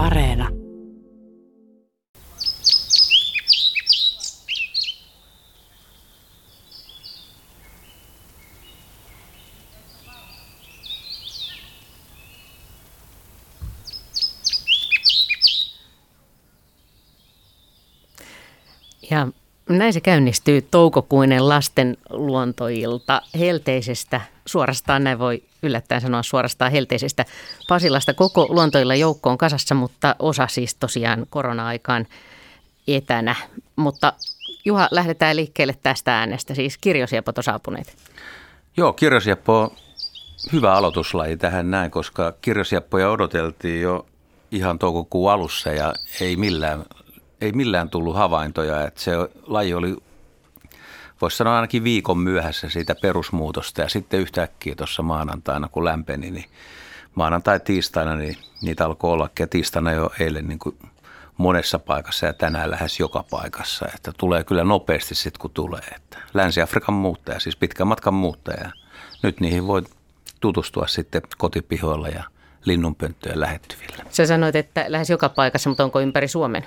Areena. Ja näin se käynnistyy toukokuinen lasten luontoilta helteisestä, suorastaan näin voi yllättäen sanoa suorastaan helteisestä Pasilasta. Koko luontoilla joukko on kasassa, mutta osa siis tosiaan korona-aikaan etänä. Mutta Juha, lähdetään liikkeelle tästä äänestä, siis kirjosiepot saapuneet. Joo, kirjosieppo on hyvä aloituslaji tähän näin, koska kirjosieppoja odoteltiin jo ihan toukokuun alussa ja ei millään ei millään tullut havaintoja, että se laji oli, voisi sanoa ainakin viikon myöhässä siitä perusmuutosta ja sitten yhtäkkiä tuossa maanantaina, kun lämpeni, niin maanantai tiistaina, niin niitä alkoi olla ja tiistaina jo eilen niin kuin monessa paikassa ja tänään lähes joka paikassa. Että tulee kyllä nopeasti sitten, kun tulee. Että Länsi-Afrikan muuttaja, siis pitkän matkan muuttaja. Nyt niihin voi tutustua sitten kotipihoilla ja linnunpönttöjen lähettyvillä. Sä sanoit, että lähes joka paikassa, mutta onko ympäri Suomen?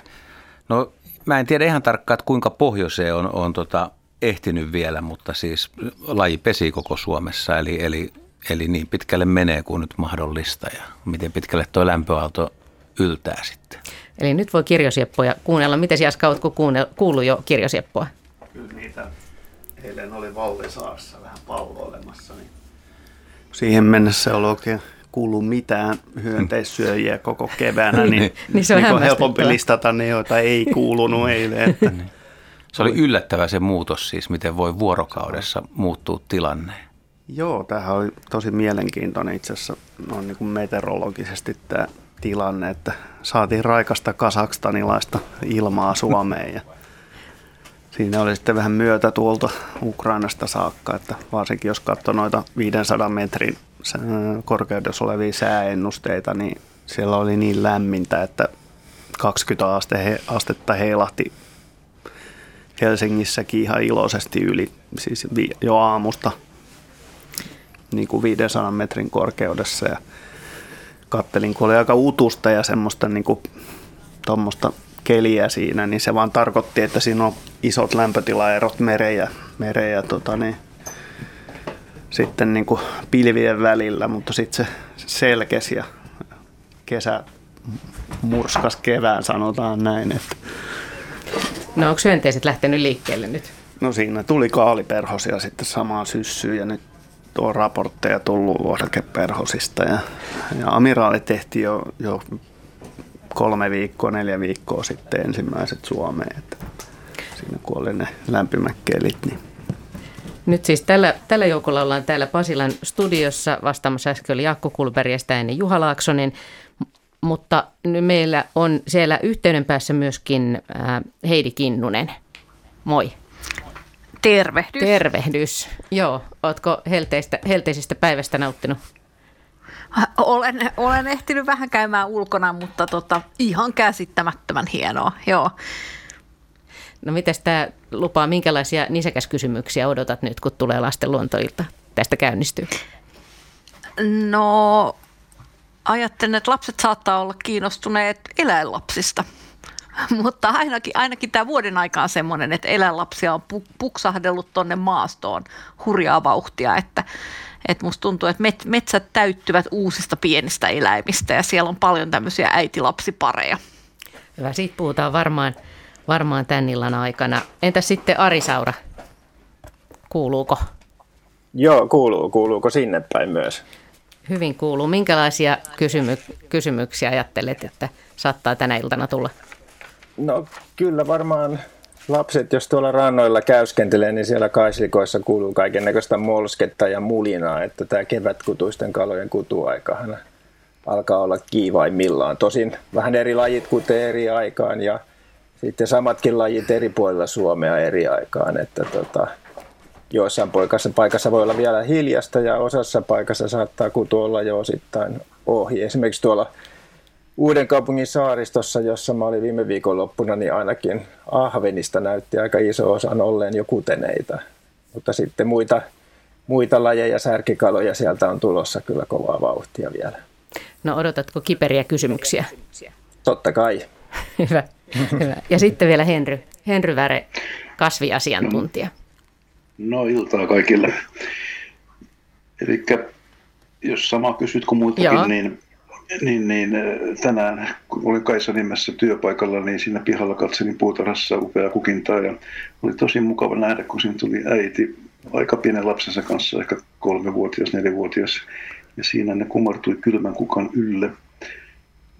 No mä en tiedä ihan tarkkaan, että kuinka pohjoiseen on, on tota, ehtinyt vielä, mutta siis laji pesi koko Suomessa, eli, eli, eli niin pitkälle menee kuin nyt mahdollista ja miten pitkälle tuo lämpöaalto yltää sitten. Eli nyt voi kirjosieppoja kuunnella. Miten Jaska, oletko kuullut jo kirjosieppoa? Kyllä niitä eilen oli Vallisaassa vähän palloilemassa, niin siihen mennessä ollut oikein kuulu mitään hyönteissyöjiä koko keväänä, niin, niin, se on, niin on helpompi listata ne, joita ei kuulunut eilen. Että. Niin. Se oli yllättävä se muutos siis, miten voi vuorokaudessa muuttua tilanne. Joo, tämähän oli tosi mielenkiintoinen itse asiassa noin niin kuin meteorologisesti tämä tilanne, että saatiin raikasta kasakstanilaista ilmaa Suomeen ja siinä oli sitten vähän myötä tuolta Ukrainasta saakka, että varsinkin jos katsoo noita 500 metrin korkeudessa olevia sääennusteita, niin siellä oli niin lämmintä, että 20 aste, astetta heilahti Helsingissäkin ihan iloisesti yli, siis jo aamusta niin kuin 500 metrin korkeudessa. Ja kattelin, kun oli aika utusta ja semmoista niin kuin, tuommoista keliä siinä, niin se vaan tarkoitti, että siinä on isot lämpötilaerot mereen ja tota, niin, sitten niin kuin pilvien välillä, mutta sitten se selkesi ja kesä murskas kevään, sanotaan näin. Että. No onko hyönteiset lähtenyt liikkeelle nyt? No siinä tuli kaaliperhosia sitten samaan syssyyn ja nyt on raportteja tullut luodakeperhosista ja, ja amiraali tehtiin jo, jo kolme viikkoa, neljä viikkoa sitten ensimmäiset Suomeen. Että siinä kun oli ne lämpimät kelit, niin nyt siis tällä, tällä joukolla ollaan täällä Pasilan studiossa. Vastaamassa äsken oli Jaakko Kulberg ja sitä ennen Juha Laaksonen. Mutta nyt meillä on siellä yhteyden päässä myöskin äh, Heidi Kinnunen. Moi. Tervehdys. Tervehdys. Joo, ootko helteistä, helteisestä päivästä nauttinut? Olen, olen ehtinyt vähän käymään ulkona, mutta tota, ihan käsittämättömän hienoa. Joo. No miten tämä lupaa, minkälaisia nisäkäskysymyksiä odotat nyt, kun tulee lasten luontoilta tästä käynnistyy? No ajattelen, että lapset saattaa olla kiinnostuneet eläinlapsista. Mutta ainakin, ainakin tämä vuoden aika on semmoinen, että eläinlapsia on puksahdellut tuonne maastoon hurjaa vauhtia, että, että musta tuntuu, että met, metsät täyttyvät uusista pienistä eläimistä ja siellä on paljon tämmöisiä äitilapsipareja. Hyvä, siitä puhutaan varmaan varmaan tämän illan aikana. Entäs sitten Arisaura? Kuuluuko? Joo, kuuluu. Kuuluuko sinne päin myös? Hyvin kuuluu. Minkälaisia kysymy- kysymyksiä ajattelet, että saattaa tänä iltana tulla? No kyllä varmaan lapset, jos tuolla rannoilla käyskentelee, niin siellä kaislikoissa kuuluu kaiken näköistä molsketta ja mulinaa, että tämä kevätkutuisten kalojen kutuaikahan alkaa olla kiivaimmillaan. Tosin vähän eri lajit kuten eri aikaan ja sitten samatkin lajit eri puolilla Suomea eri aikaan, että tota, joissain paikassa, paikassa voi olla vielä hiljasta ja osassa paikassa saattaa kutu olla jo osittain ohi. Esimerkiksi tuolla Uuden kaupungin saaristossa, jossa mä olin viime viikonloppuna, niin ainakin ahvenista näytti aika iso osa olleen jo kuteneita. Mutta sitten muita, muita lajeja, särkikaloja sieltä on tulossa kyllä kovaa vauhtia vielä. No odotatko kiperiä kysymyksiä? Totta kai. hyvä, hyvä. Ja sitten vielä Henry, Henry Väre, kasviasiantuntija. No iltaa kaikille. Eli jos sama kysyt kuin muitakin, Joo. niin, niin, niin äh, tänään kun olin Kaisa nimessä työpaikalla, niin siinä pihalla katselin puutarhassa upea kukintaa ja oli tosi mukava nähdä, kun siinä tuli äiti aika pienen lapsensa kanssa, ehkä kolmevuotias, neljävuotias, ja siinä ne kumartui kylmän kukan ylle –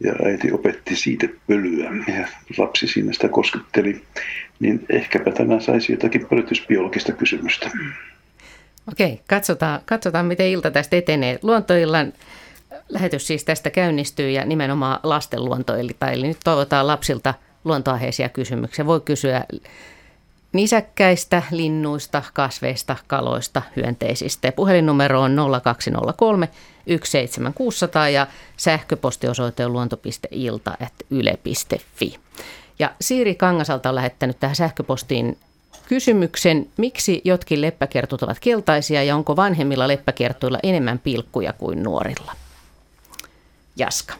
ja äiti opetti siitä pölyä ja lapsi siinä sitä kosketteli, niin ehkäpä tämä saisi jotakin pölytysbiologista kysymystä. Okei, katsotaan, katsotaan miten ilta tästä etenee. Luontoillan lähetys siis tästä käynnistyy ja nimenomaan lasten luontoilta. Eli nyt toivotaan lapsilta luontoaheisia kysymyksiä. Voi kysyä nisäkkäistä, linnuista, kasveista, kaloista, hyönteisistä. Puhelinnumero on 0203 17600 ja sähköpostiosoite on luonto.ilta.yle.fi. Ja Siiri Kangasalta on lähettänyt tähän sähköpostiin kysymyksen, miksi jotkin leppäkertut ovat keltaisia ja onko vanhemmilla leppäkertuilla enemmän pilkkuja kuin nuorilla? Jaska.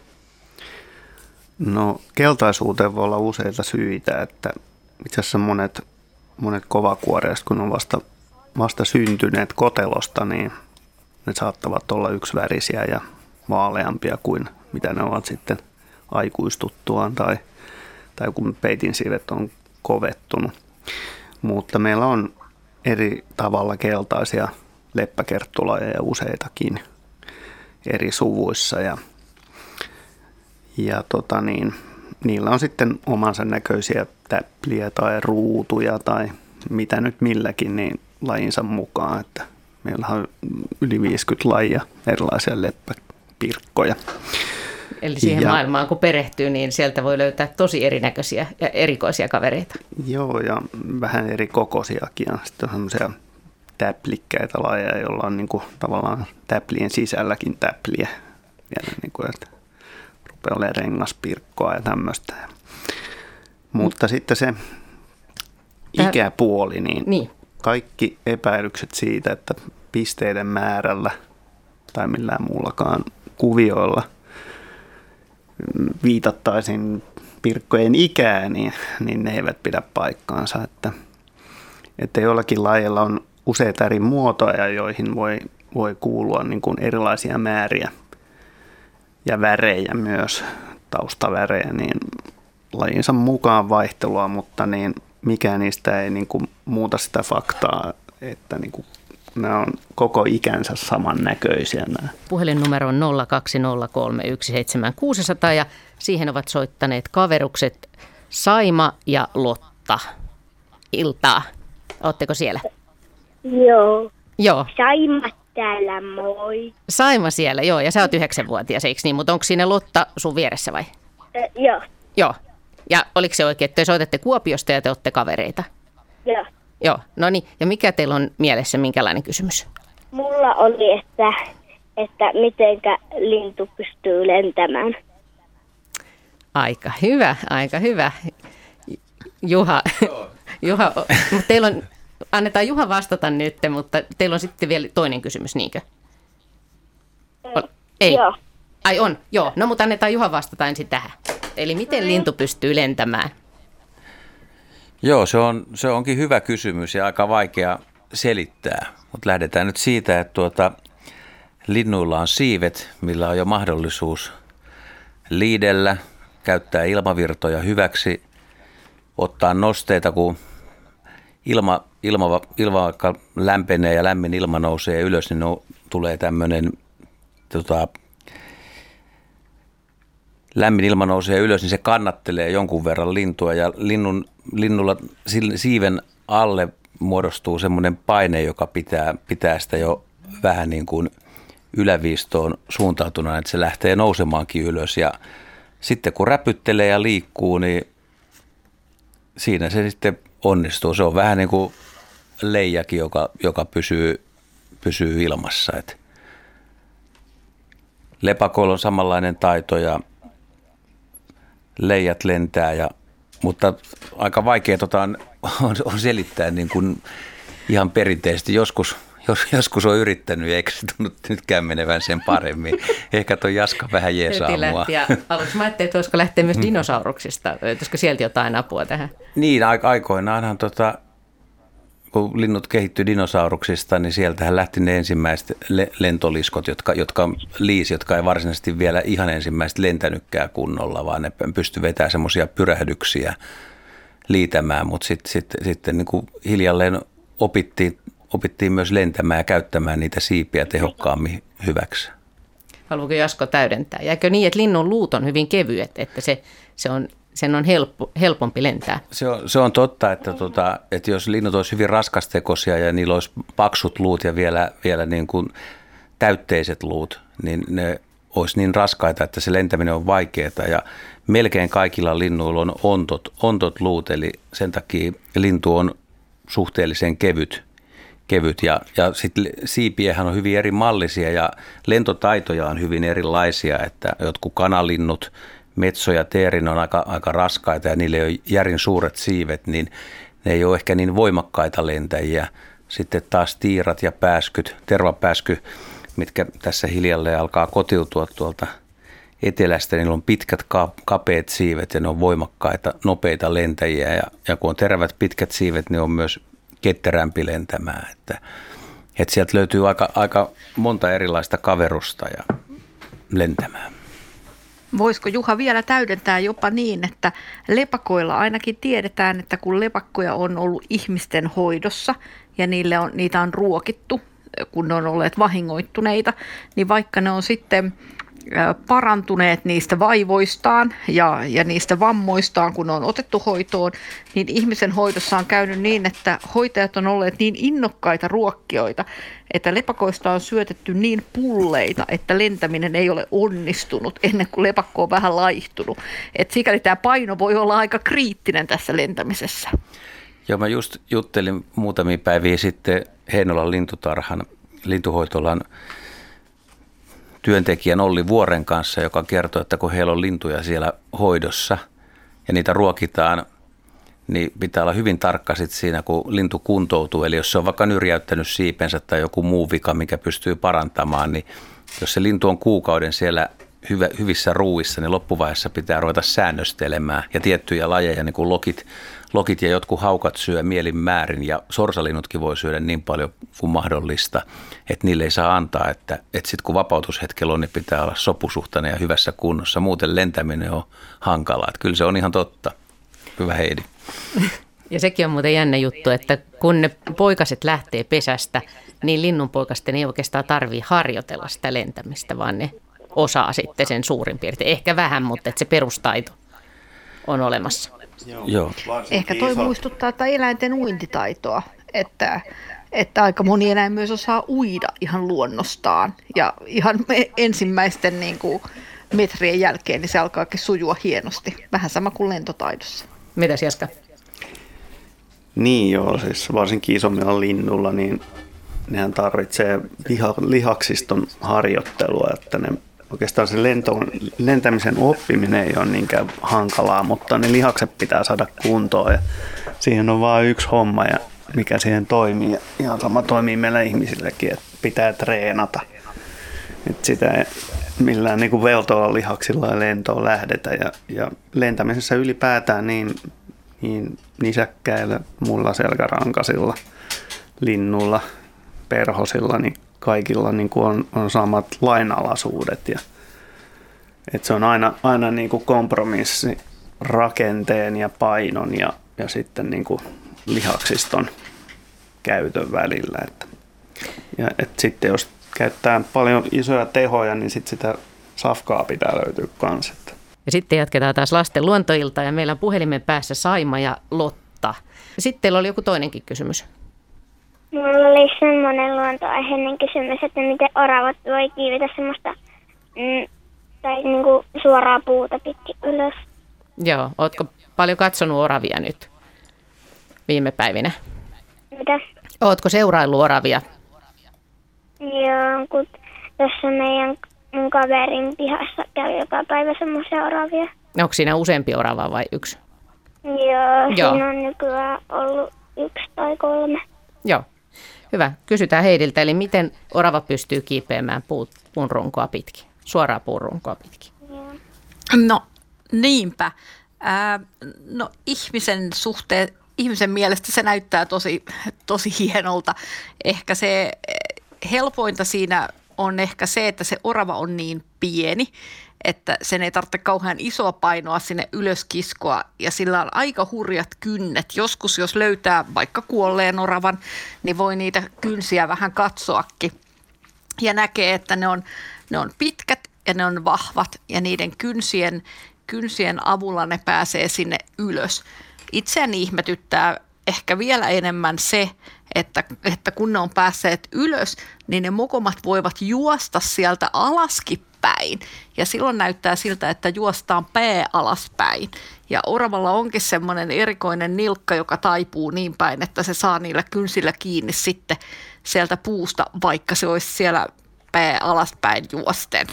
No keltaisuuteen voi olla useita syitä, että itse asiassa monet monet kovakuoreista, kun on vasta, vasta syntyneet kotelosta, niin ne saattavat olla yksivärisiä ja vaaleampia kuin mitä ne ovat sitten aikuistuttuaan tai, tai kun peitin siivet on kovettunut. Mutta meillä on eri tavalla keltaisia leppäkerttulajeja useitakin eri suvuissa ja, ja tota niin, niillä on sitten omansa näköisiä täpliä tai ruutuja tai mitä nyt milläkin niin lajinsa mukaan. Että meillä on yli 50 lajia erilaisia leppäpirkkoja. Eli siihen ja, maailmaan kun perehtyy, niin sieltä voi löytää tosi erinäköisiä ja erikoisia kavereita. Joo, ja vähän eri kokoisiakin. Sitten on semmoisia täplikkäitä lajeja, joilla on niin kuin, tavallaan täplien sisälläkin täpliä. Vielä niin kuin, että rupeaa olemaan rengaspirkkoa ja tämmöistä. Mutta sitten se ikäpuoli, niin, niin kaikki epäilykset siitä, että pisteiden määrällä tai millään muullakaan kuvioilla viitattaisiin pirkkojen ikään, niin, niin ne eivät pidä paikkaansa. Että, että jollakin lajeilla on useita eri muotoja, joihin voi, voi kuulua niin kuin erilaisia määriä ja värejä myös, taustavärejä, niin lajinsa mukaan vaihtelua, mutta niin mikään niistä ei niin kuin muuta sitä faktaa, että niin kuin nämä on koko ikänsä samannäköisiä. Nämä. Puhelinnumero on 020317600 ja siihen ovat soittaneet kaverukset Saima ja Lotta. Iltaa. Oletteko siellä? Joo. Joo. Saima täällä, moi. Saima siellä, joo, ja sä oot yhdeksänvuotias, eikö niin? Mutta onko siinä Lotta sun vieressä vai? Äh, joo. Joo. Ja oliko se oikein, että te soitatte Kuopiosta ja te olette kavereita? Joo. Joo, no niin. Ja mikä teillä on mielessä, minkälainen kysymys? Mulla oli, että, että mitenkä lintu pystyy lentämään. Aika hyvä, aika hyvä. Juha, Juha mutta teillä on, annetaan Juha vastata nyt, mutta teillä on sitten vielä toinen kysymys, niinkö? Ei. Joo. Ai on, joo. No mutta annetaan Juha vastata ensin tähän. Eli miten lintu pystyy lentämään? Joo, se, on, se onkin hyvä kysymys ja aika vaikea selittää. Mutta lähdetään nyt siitä, että tuota, linnuilla on siivet, millä on jo mahdollisuus liidellä, käyttää ilmavirtoja hyväksi, ottaa nosteita, kun ilma, ilma, ilma vaikka lämpenee ja lämmin ilma nousee ylös, niin no, tulee tämmöinen tota, lämmin ilma nousee ylös, niin se kannattelee jonkun verran lintua ja linnun, linnulla siiven alle muodostuu semmoinen paine, joka pitää, pitää sitä jo vähän niin kuin yläviistoon suuntautuna, että se lähtee nousemaankin ylös ja sitten kun räpyttelee ja liikkuu, niin siinä se sitten onnistuu. Se on vähän niin kuin leijakin, joka, joka pysyy, pysyy ilmassa. Et lepakoilla on samanlainen taito ja leijat lentää, ja, mutta aika vaikea tota on, on, on selittää niin kuin ihan perinteisesti. Joskus, jos, joskus on yrittänyt, eikä se tunnu nytkään menevän sen paremmin. Ehkä tuo Jaska vähän jeesaa Heti mua. Aluksi mä ajattelin, että voisiko lähteä myös dinosauruksista, olisiko sieltä jotain apua tähän? Niin, aikoinaanhan tota, kun linnut kehittyi dinosauruksista, niin sieltähän lähti ne ensimmäiset le- lentoliskot, jotka, jotka liisi, jotka ei varsinaisesti vielä ihan ensimmäiset lentänytkään kunnolla, vaan ne pysty vetämään semmoisia pyrähdyksiä liitämään, mutta sitten sit, sit, niin kuin hiljalleen opittiin, opittiin myös lentämään ja käyttämään niitä siipiä tehokkaammin hyväksi. Haluatko Jasko täydentää? Jäikö niin, että linnun luut on hyvin kevyet, että se, se on sen on helppo, helpompi lentää. Se on, se on totta, että, tota, että jos linnut olisi hyvin raskastekoisia ja niillä olisi paksut luut ja vielä, vielä niin kuin täytteiset luut, niin ne olisi niin raskaita, että se lentäminen on vaikeaa ja melkein kaikilla linnuilla on ontot, ontot luut, eli sen takia lintu on suhteellisen kevyt, kevyt ja, ja sitten siipiehän on hyvin eri mallisia ja lentotaitoja on hyvin erilaisia, että jotkut kanalinnut – Metso ja Teerin on aika, aika raskaita ja niille on järin suuret siivet, niin ne ei ole ehkä niin voimakkaita lentäjiä. Sitten taas tiirat ja pääskyt, tervapääsky, mitkä tässä hiljalleen alkaa kotiutua tuolta etelästä, niillä on pitkät kapeat siivet ja ne on voimakkaita, nopeita lentäjiä. Ja, ja kun on terävät pitkät siivet, niin on myös ketterämpi lentämään. Että, että sieltä löytyy aika, aika monta erilaista kaverusta ja lentämään. Voisiko Juha vielä täydentää jopa niin, että lepakoilla ainakin tiedetään, että kun lepakkoja on ollut ihmisten hoidossa ja niille on, niitä on ruokittu, kun ne on olleet vahingoittuneita, niin vaikka ne on sitten parantuneet niistä vaivoistaan ja, ja niistä vammoistaan, kun on otettu hoitoon, niin ihmisen hoidossa on käynyt niin, että hoitajat on olleet niin innokkaita ruokkioita, että lepakoista on syötetty niin pulleita, että lentäminen ei ole onnistunut ennen kuin lepakko on vähän laihtunut. Et sikäli tämä paino voi olla aika kriittinen tässä lentämisessä. Joo, mä just juttelin muutamia päiviä sitten Heinolan lintutarhan, lintuhoitolan työntekijän Olli Vuoren kanssa, joka kertoi, että kun heillä on lintuja siellä hoidossa ja niitä ruokitaan, niin pitää olla hyvin tarkka sit siinä, kun lintu kuntoutuu. Eli jos se on vaikka nyrjäyttänyt siipensä tai joku muu vika, mikä pystyy parantamaan, niin jos se lintu on kuukauden siellä hyvä, hyvissä ruuissa, niin loppuvaiheessa pitää ruveta säännöstelemään. Ja tiettyjä lajeja, niin kuin lokit, lokit ja jotkut haukat syö mielin määrin ja sorsalinnutkin voi syödä niin paljon kuin mahdollista, että niille ei saa antaa, että, että sitten kun vapautushetkellä on, niin pitää olla sopusuhtainen ja hyvässä kunnossa. Muuten lentäminen on hankalaa. Että kyllä se on ihan totta. Hyvä Heidi. Ja sekin on muuten jännä juttu, että kun ne poikaset lähtee pesästä, niin linnunpoikasten ei oikeastaan tarvii harjoitella sitä lentämistä, vaan ne osaa sitten sen suurin piirtein. Ehkä vähän, mutta että se perustaito on olemassa. Joo. Ehkä toi muistuttaa että eläinten uintitaitoa, että, että aika moni eläin myös osaa uida ihan luonnostaan. Ja ihan ensimmäisten niin kuin, metrien jälkeen niin se alkaakin sujua hienosti. Vähän sama kuin lentotaidossa. Mitäs Jaska? Niin joo, siis varsinkin isommilla linnulla, niin nehän tarvitsee liha, lihaksiston harjoittelua, että ne oikeastaan se lento, lentämisen oppiminen ei ole niinkään hankalaa, mutta ne lihakset pitää saada kuntoon ja siihen on vain yksi homma ja mikä siihen toimii. Ja ihan sama toimii meillä ihmisilläkin, että pitää treenata. Et sitä ei millään niin veltoilla lihaksilla ja lentoon lähdetä ja, ja lentämisessä ylipäätään niin, niin nisäkkäillä, muilla selkärankasilla, linnuilla, perhosilla, niin kaikilla niin kuin on, on samat lainalaisuudet. Ja, että se on aina, aina niin kuin kompromissi rakenteen ja painon ja, ja sitten niin kuin lihaksiston käytön välillä. Että, ja, et sitten jos käyttää paljon isoja tehoja, niin sitten sitä safkaa pitää löytyä kanssa. Ja sitten jatketaan taas lasten luontoilta ja meillä on puhelimen päässä Saima ja Lotta. Sitten teillä oli joku toinenkin kysymys. Mulla oli semmoinen luontoaiheinen kysymys, että miten oravat voi kiivetä semmoista mm, tai niinku suoraa puuta pitkin ylös. Joo, ootko paljon katsonut oravia nyt viime päivinä? Mitä? Ootko seuraillut oravia? Joo, kun tuossa meidän mun kaverin pihassa käy joka päivä semmoisia oravia. Onko siinä useampi orava vai yksi? Joo, Joo. siinä on nykyään ollut yksi tai kolme. Joo. Hyvä. Kysytään Heidiltä, eli miten orava pystyy kiipeämään puun, runkoa pitkin, suoraa puun runkoa pitkin? No niinpä. No ihmisen suhteen, ihmisen mielestä se näyttää tosi, tosi hienolta. Ehkä se helpointa siinä on ehkä se, että se orava on niin pieni, että sen ei tarvitse kauhean isoa painoa sinne ylös kiskoa ja sillä on aika hurjat kynnet. Joskus jos löytää vaikka kuolleen oravan, niin voi niitä kynsiä vähän katsoakin ja näkee, että ne on, ne on pitkät ja ne on vahvat ja niiden kynsien, kynsien avulla ne pääsee sinne ylös. Itseäni ihmetyttää ehkä vielä enemmän se, että, että kun ne on päässeet ylös, niin ne mokomat voivat juosta sieltä alaskin päin. Ja silloin näyttää siltä, että juostaan pää alaspäin. Ja oravalla onkin semmoinen erikoinen nilkka, joka taipuu niin päin, että se saa niillä kynsillä kiinni sitten sieltä puusta, vaikka se olisi siellä pää alaspäin juosten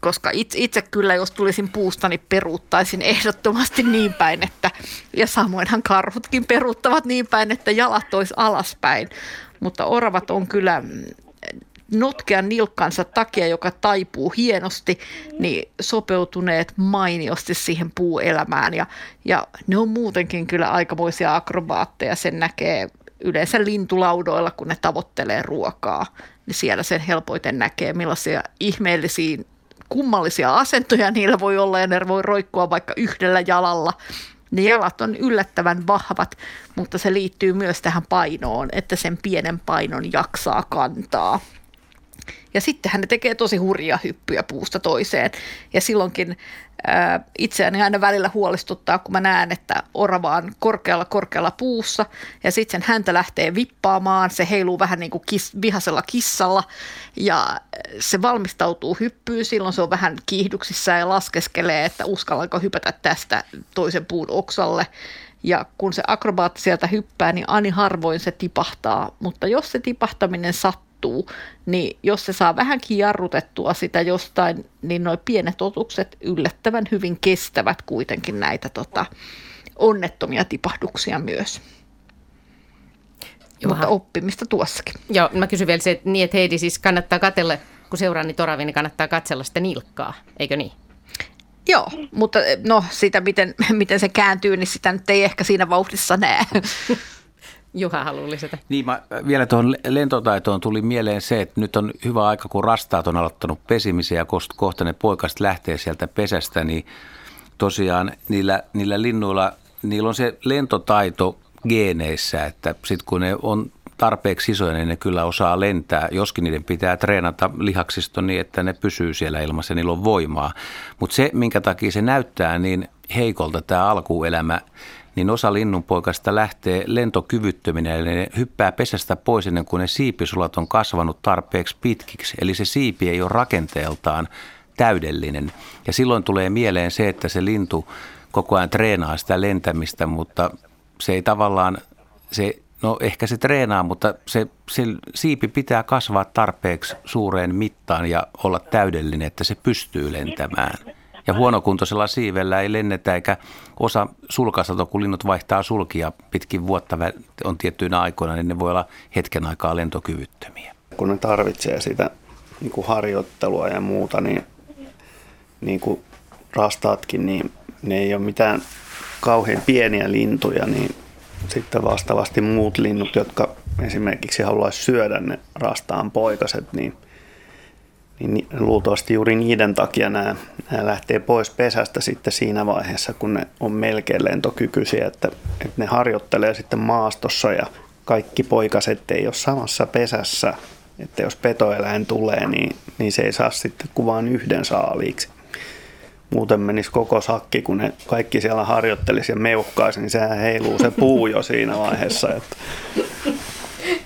koska itse, itse kyllä, jos tulisin puusta, niin peruuttaisin ehdottomasti niin päin, että, ja samoinhan karhutkin peruuttavat niin päin, että jalat olisi alaspäin. Mutta oravat on kyllä notkean nilkkansa takia, joka taipuu hienosti, niin sopeutuneet mainiosti siihen puuelämään. Ja, ja ne on muutenkin kyllä aikamoisia akrobaatteja, sen näkee yleensä lintulaudoilla, kun ne tavoittelee ruokaa. Niin siellä sen helpoiten näkee, millaisia ihmeellisiä kummallisia asentoja niillä voi olla ja ne voi roikkua vaikka yhdellä jalalla. Ne jalat on yllättävän vahvat, mutta se liittyy myös tähän painoon, että sen pienen painon jaksaa kantaa. Ja sittenhän ne tekee tosi hurjia hyppyjä puusta toiseen. Ja silloinkin ää, itseäni aina välillä huolestuttaa, kun mä näen, että orava on korkealla korkealla puussa ja sitten sen häntä lähtee vippaamaan. Se heiluu vähän niin kuin kis, vihasella kissalla ja se valmistautuu hyppyyn. Silloin se on vähän kiihdyksissä ja laskeskelee, että uskallanko hypätä tästä toisen puun oksalle. Ja kun se akrobaatti sieltä hyppää, niin ani harvoin se tipahtaa. Mutta jos se tipahtaminen sattuu, muuttuu, niin jos se saa vähänkin jarrutettua sitä jostain, niin nuo pienet otukset yllättävän hyvin kestävät kuitenkin näitä tota, onnettomia tipahduksia myös. Joha. Mutta oppimista tuossakin. Joo, mä kysyn vielä se, että, niin, että Heidi siis kannattaa katsella, kun seuraa niitä oravia, niin kannattaa katsella sitä nilkkaa, eikö niin? Joo, mutta no sitä, miten, miten se kääntyy, niin sitä nyt ei ehkä siinä vauhdissa näe. Juha haluaa lisätä. Niin, mä vielä tuohon lentotaitoon tuli mieleen se, että nyt on hyvä aika, kun rastaat on aloittanut pesimisen ja kohta ne poikaset lähtee sieltä pesästä, niin tosiaan niillä, niillä linnuilla, niillä on se lentotaito geeneissä, että sitten kun ne on tarpeeksi isoja, niin ne kyllä osaa lentää, joskin niiden pitää treenata lihaksisto niin, että ne pysyy siellä ilmassa ja niillä on voimaa. Mutta se, minkä takia se näyttää niin heikolta tämä alkuelämä, niin osa linnunpoikasta lähtee lentokyvyttöminä, eli ne hyppää pesästä pois ennen kuin ne siipisulat on kasvanut tarpeeksi pitkiksi. Eli se siipi ei ole rakenteeltaan täydellinen. Ja silloin tulee mieleen se, että se lintu koko ajan treenaa sitä lentämistä, mutta se ei tavallaan, se, no ehkä se treenaa, mutta se, se siipi pitää kasvaa tarpeeksi suureen mittaan ja olla täydellinen, että se pystyy lentämään. Ja huonokuntoisella siivellä ei lennetä eikä osa sulkasato, kun linnut vaihtaa sulkia pitkin vuotta on tiettyinä aikoina, niin ne voi olla hetken aikaa lentokyvyttömiä. Kun ne tarvitsee sitä niin kuin harjoittelua ja muuta, niin, niin kuin rastaatkin, niin ne ei ole mitään kauhean pieniä lintuja, niin sitten vastaavasti muut linnut, jotka esimerkiksi haluaisi syödä ne rastaan poikaset, niin – niin luultavasti juuri niiden takia nämä, nämä lähtee pois pesästä sitten siinä vaiheessa, kun ne on melkein lentokykyisiä, että, että ne harjoittelee sitten maastossa ja kaikki poikaset ei ole samassa pesässä, että jos petoeläin tulee, niin, niin se ei saa sitten kuvaan yhden saaliiksi. Muuten menisi koko sakki, kun ne kaikki siellä harjoittelisi ja meuhkaisi, niin sehän heiluu se puu jo siinä vaiheessa. Että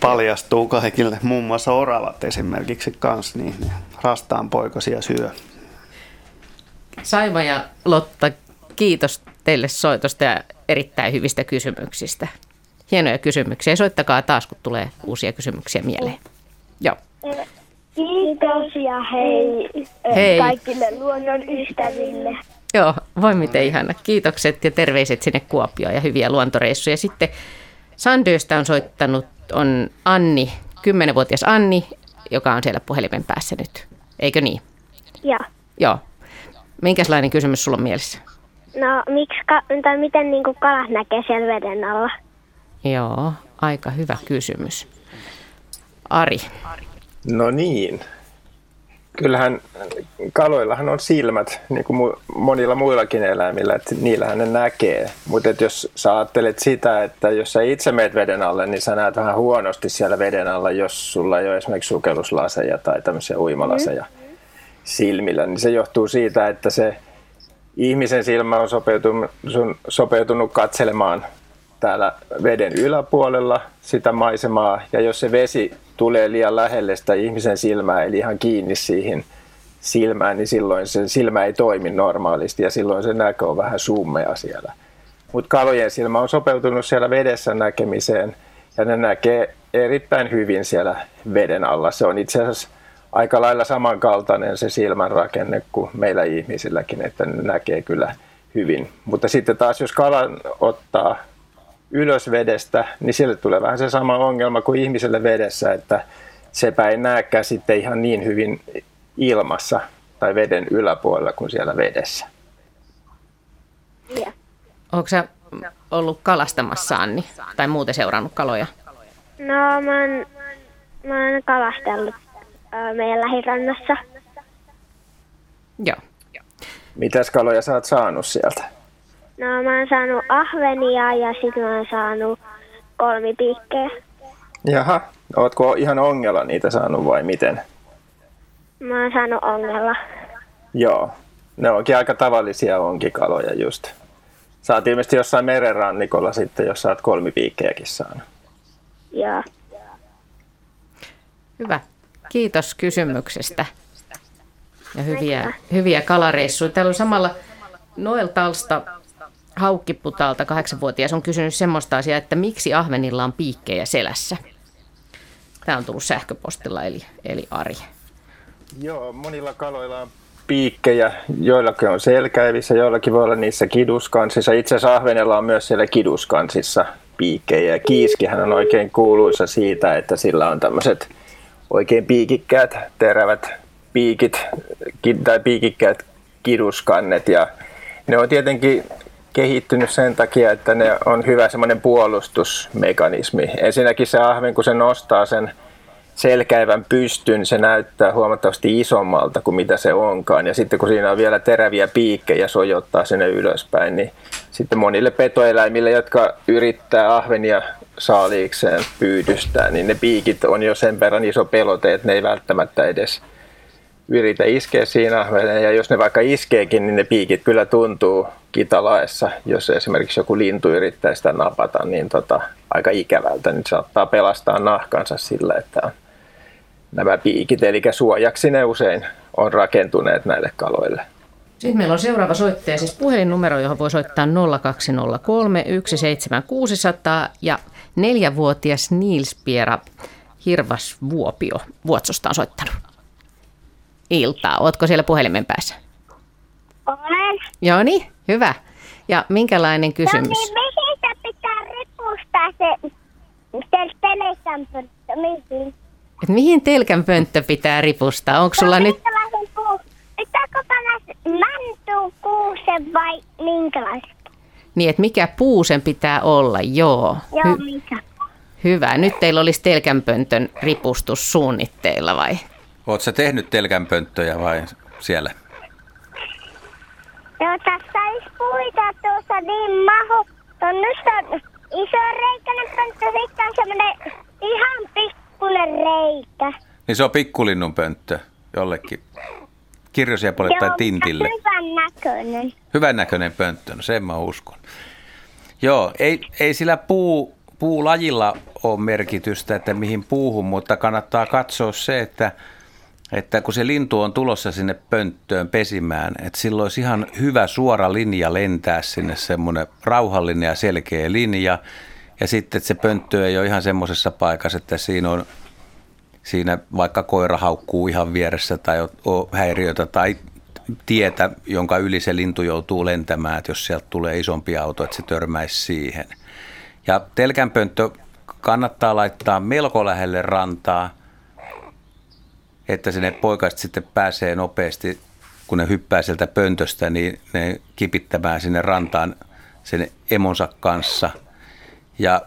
paljastuu kaikille, muun muassa oravat esimerkiksi kanssa, niin rastaan poikasia syö. Saima ja Lotta, kiitos teille soitosta ja erittäin hyvistä kysymyksistä. Hienoja kysymyksiä. Soittakaa taas, kun tulee uusia kysymyksiä mieleen. Joo. Kiitos ja hei, hei. kaikille luonnon ystäville. Joo, voi miten ihana. Kiitokset ja terveiset sinne Kuopioon ja hyviä luontoreissuja. Sitten Sandöstä on soittanut on Anni, 10-vuotias Anni, joka on siellä puhelimen päässä nyt. Eikö niin? Joo. Joo. Minkälainen kysymys sulla on mielessä? No, miksi, ka- tai miten niin kuin kalat näkee siellä veden alla? Joo, aika hyvä kysymys. Ari. No niin. Kyllähän kaloillahan on silmät, niin kuin monilla muillakin eläimillä, että niillähän ne näkee. Mutta jos sä ajattelet sitä, että jos sä itse meet veden alle, niin sä näet vähän huonosti siellä veden alla, jos sulla ei ole esimerkiksi sukelluslaseja tai tämmöisiä uimalaseja silmillä, niin se johtuu siitä, että se ihmisen silmä on sopeutunut, sopeutunut katselemaan täällä veden yläpuolella sitä maisemaa, ja jos se vesi tulee liian lähelle sitä ihmisen silmää, eli ihan kiinni siihen silmään, niin silloin se silmä ei toimi normaalisti, ja silloin se näkö on vähän summea siellä. Mutta kalojen silmä on sopeutunut siellä vedessä näkemiseen, ja ne näkee erittäin hyvin siellä veden alla. Se on itse asiassa aika lailla samankaltainen se silmän rakenne kuin meillä ihmisilläkin, että ne näkee kyllä hyvin. Mutta sitten taas jos kalan ottaa ylös vedestä, niin sille tulee vähän se sama ongelma kuin ihmiselle vedessä, että sepä ei näekään sitten ihan niin hyvin ilmassa tai veden yläpuolella kuin siellä vedessä. Yeah. Onko sä ollut kalastamassa, Anni, tai muuten seurannut kaloja? No, mä oon, mä oon kalastellut meidän lähirannassa. Joo. Mitäs kaloja sä oot saanut sieltä? No, mä oon saanut ahvenia ja sitten mä oon saanut kolmipiikkejä. Jaha, ootko ihan ongella niitä saanut vai miten? Mä oon saanut ongella. Joo, ne onkin aika tavallisia onkikaloja just. Sä oot ilmeisesti jossain merenrannikolla sitten, jos sä oot kolmipiikkejäkin saanut. Joo. Hyvä. Kiitos kysymyksestä. Ja hyviä, hyviä kalareissuja. Täällä on samalla Noel Talsta Haukkiputalta, kahdeksanvuotias, on kysynyt semmoista asiaa, että miksi ahvenilla on piikkejä selässä. Tämä on tullut sähköpostilla, eli, eli Ari. Joo, monilla kaloilla on piikkejä, joillakin on selkäivissä, joillakin voi olla niissä kiduskansissa. Itse asiassa ahvenella on myös siellä kiduskansissa piikkejä. Ja kiiskihän on oikein kuuluisa siitä, että sillä on tämmöiset oikein piikikkäät, terävät piikit tai piikikkäät kiduskannet. Ja ne on tietenkin kehittynyt sen takia, että ne on hyvä semmoinen puolustusmekanismi. Ensinnäkin se ahven, kun se nostaa sen selkäivän pystyn, se näyttää huomattavasti isommalta kuin mitä se onkaan. Ja sitten kun siinä on vielä teräviä piikkejä sojottaa sinne ylöspäin, niin sitten monille petoeläimille, jotka yrittää ahvenia saaliikseen pyydystää, niin ne piikit on jo sen verran iso pelote, että ne ei välttämättä edes yritä iskeä siinä. Ja jos ne vaikka iskeekin, niin ne piikit kyllä tuntuu kitalaessa. Jos esimerkiksi joku lintu yrittää sitä napata, niin tota, aika ikävältä, niin saattaa pelastaa nahkansa sillä, että on nämä piikit. Eli suojaksi ne usein on rakentuneet näille kaloille. Sitten meillä on seuraava soittaja, siis puhelinnumero, johon voi soittaa 0203 17600 ja neljävuotias Niels Piera Hirvas Vuopio Vuotsosta on soittanut. Iltaa. Ootko siellä puhelimen päässä? Olen. Joo niin, hyvä. Ja minkälainen kysymys? No niin, mihin pitää ripustaa se, telekämpönttä, mihin? Et mihin telkän pönttö pitää ripustaa? Onko sulla no, nyt... Pitääkö panna mänty, kuusen vai minkälaisen? Niin, että mikä puu sen pitää olla, joo. Joo, mikä? Hyvä. Nyt teillä olisi telkänpöntön ripustus suunnitteilla vai? Oletko sä tehnyt telkänpönttöjä vai siellä? Joo, tässä olisi puita tuossa niin mahu. Tuonnossa on iso reikäinen pönttö, sitten on semmoinen ihan pikkuinen reikä. Niin se on pikkulinnun pönttö jollekin kirjosiepolle tai tintille. Hyvän näköinen. Hyvän näköinen pönttö, no sen mä uskon. Joo, ei, ei sillä puu, puulajilla ole merkitystä, että mihin puuhun, mutta kannattaa katsoa se, että, että kun se lintu on tulossa sinne pönttöön pesimään, että silloin olisi ihan hyvä suora linja lentää sinne, semmoinen rauhallinen ja selkeä linja. Ja sitten, että se pönttö ei ole ihan semmoisessa paikassa, että siinä on siinä vaikka koira haukkuu ihan vieressä tai on häiriötä tai tietä, jonka yli se lintu joutuu lentämään, että jos sieltä tulee isompi auto, että se törmäisi siihen. Ja telkänpönttö kannattaa laittaa melko lähelle rantaa, että sinne poikaiset sitten pääsee nopeasti, kun ne hyppää sieltä pöntöstä, niin ne kipittämään sinne rantaan sen emonsa kanssa. Ja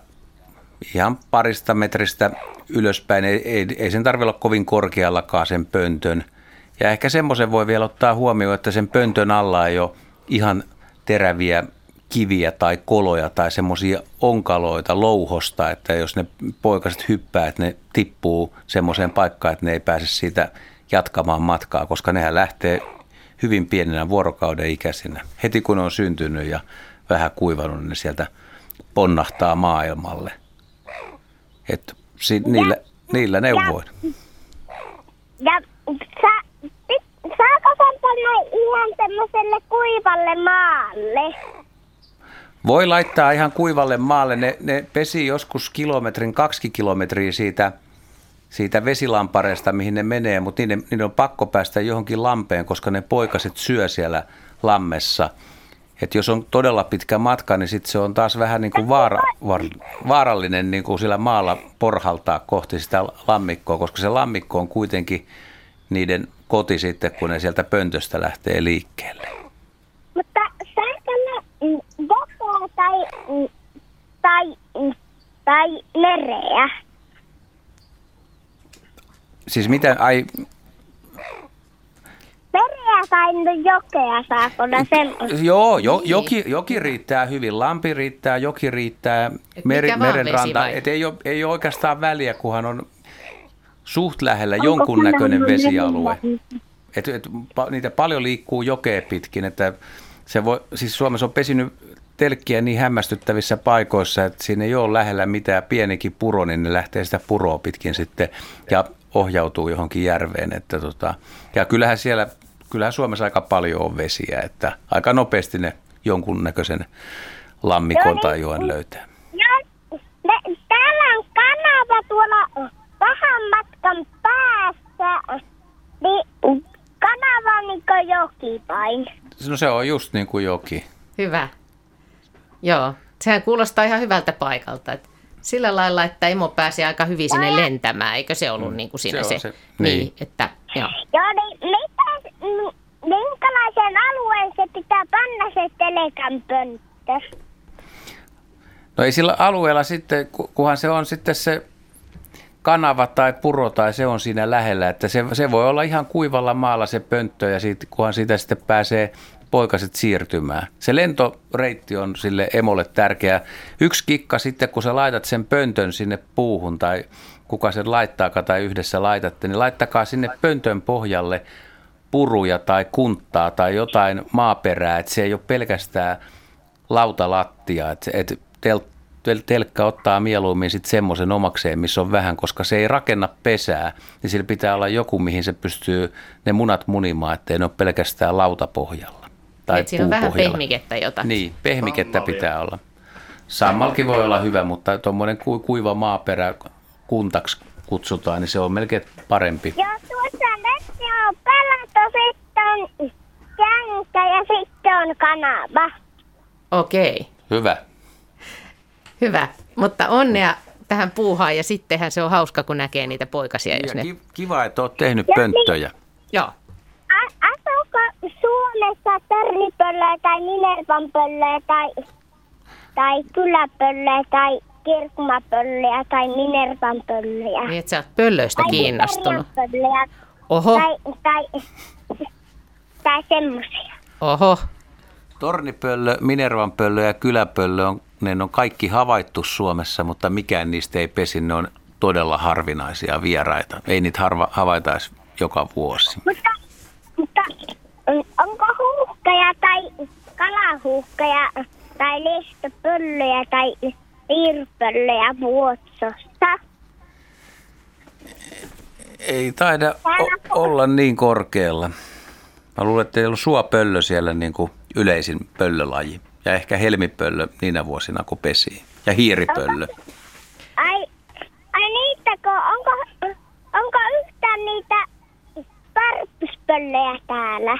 ihan parista metristä ylöspäin, ei, ei, ei sen tarvitse olla kovin korkeallakaan sen pöntön. Ja ehkä semmoisen voi vielä ottaa huomioon, että sen pöntön alla ei ole ihan teräviä kiviä tai koloja tai semmoisia onkaloita louhosta, että jos ne poikaset hyppää, että ne tippuu semmoiseen paikkaan, että ne ei pääse siitä jatkamaan matkaa, koska nehän lähtee hyvin pienenä vuorokauden ikäisinä. Heti kun on syntynyt ja vähän kuivannut, niin ne sieltä ponnahtaa maailmalle. Että si- niillä, niillä neuvoin. Ja pit, saako sen panna ihan semmoiselle kuivalle maalle? Voi laittaa ihan kuivalle maalle. Ne, ne pesi joskus kilometrin, kaksi kilometriä siitä, siitä vesilampareesta, mihin ne menee, mutta niiden, niiden on pakko päästä johonkin lampeen, koska ne poikaset syö siellä lammessa. Et jos on todella pitkä matka, niin sit se on taas vähän niin kuin vaara, vaar, vaarallinen niin kuin sillä maalla porhaltaa kohti sitä lammikkoa, koska se lammikko on kuitenkin niiden koti sitten, kun ne sieltä pöntöstä lähtee liikkeelle. Mutta jokea tai, tai, tai mereä? Siis mitä, ai, Mereä tai no jokea saako semmoista? Joo, jo, Niin. joki, joki riittää hyvin, lampi riittää, joki riittää, Et meri, mikä vaan vesi merenranta. vai? Et ei, ole, ei ole oikeastaan väliä, kunhan on suht lähellä jonkunnäköinen vesialue. Et, et, pa, niitä paljon liikkuu jokea pitkin, että se voi, siis Suomessa on pesinyt telkkiä niin hämmästyttävissä paikoissa, että siinä ei ole lähellä mitään pienikin puro, niin ne lähtee sitä puroa pitkin sitten ja ohjautuu johonkin järveen. Että tota, ja kyllähän siellä, kyllähän Suomessa aika paljon on vesiä, että aika nopeasti ne jonkunnäköisen lammikon tai joen löytää. Ja me, täällä on kanava tuolla vähän matkan päässä. Niin kanava on niin kuin joki päin. No se on just niin kuin joki. Hyvä. Joo, sehän kuulostaa ihan hyvältä paikalta. Että sillä lailla, että emo pääsi aika hyvin sinne lentämään, eikö se ollut niin kuin siinä se se? se, Niin, niin. että joo. Joo, niin mitä, m- minkälaiseen alueeseen pitää panna se telekan pönttö? No ei sillä alueella sitten, ku- kunhan se on sitten se kanava tai puro tai se on siinä lähellä, että se, se voi olla ihan kuivalla maalla se pönttö ja siitä, kunhan siitä sitten pääsee poikaset siirtymään. Se lentoreitti on sille emolle tärkeä. Yksi kikka sitten, kun sä laitat sen pöntön sinne puuhun tai kuka sen laittaakaan tai yhdessä laitatte, niin laittakaa sinne pöntön pohjalle puruja tai kunttaa tai jotain maaperää, että se ei ole pelkästään lautalattia, että et tel, tel, telkkä ottaa mieluummin sitten semmoisen omakseen, missä on vähän, koska se ei rakenna pesää, niin sillä pitää olla joku, mihin se pystyy ne munat munimaan, ettei ne ole pelkästään lautapohjalla tai Et siinä on vähän pehmikettä jotakin. Niin, pehmikettä pitää olla. Sammalkin voi olla hyvä, mutta tuommoinen ku, kuiva maaperä kuntaksi kutsutaan, niin se on melkein parempi. Joo, tuossa vesi on pelato, sitten on känkä ja sitten on kanava. Okei, Hyvä. hyvä. Mutta onnea tähän puuhaan ja sittenhän se on hauska, kun näkee niitä poikasia, jos Ja ne... ki- kiva, että olet tehnyt pönttöjä. Joo. A- asuuko Suomessa törnipöllöä tai minervanpöllöä tai, tai kyläpöllöä tai kirkkumapöllöä tai minervanpöllöä? Niin, että sä oot pöllöistä kiinnostunut. Pöllöä Oho, tai, tai, tai semmoisia. oho. Tornipöllö, Minervanpöllö ja kyläpöllö on, ne on kaikki havaittu Suomessa, mutta mikään niistä ei pesi. Ne on todella harvinaisia vieraita. Ei niitä harva, havaitaisi joka vuosi. Mutta, mutta onko huuhkaja tai kalahuuhkaja tai lestopöllöjä tai piirpöllöjä vuotsossa? Ei taida o- olla niin korkealla. Mä luulen, että ei ollut suopöllö siellä niin kuin yleisin pöllölaji. Ja ehkä helmipöllö niinä vuosina, kun pesi. Ja hiiripöllö. Ai, ai niitäkö, onko, onko yhtään niitä parppuspöllöjä täällä?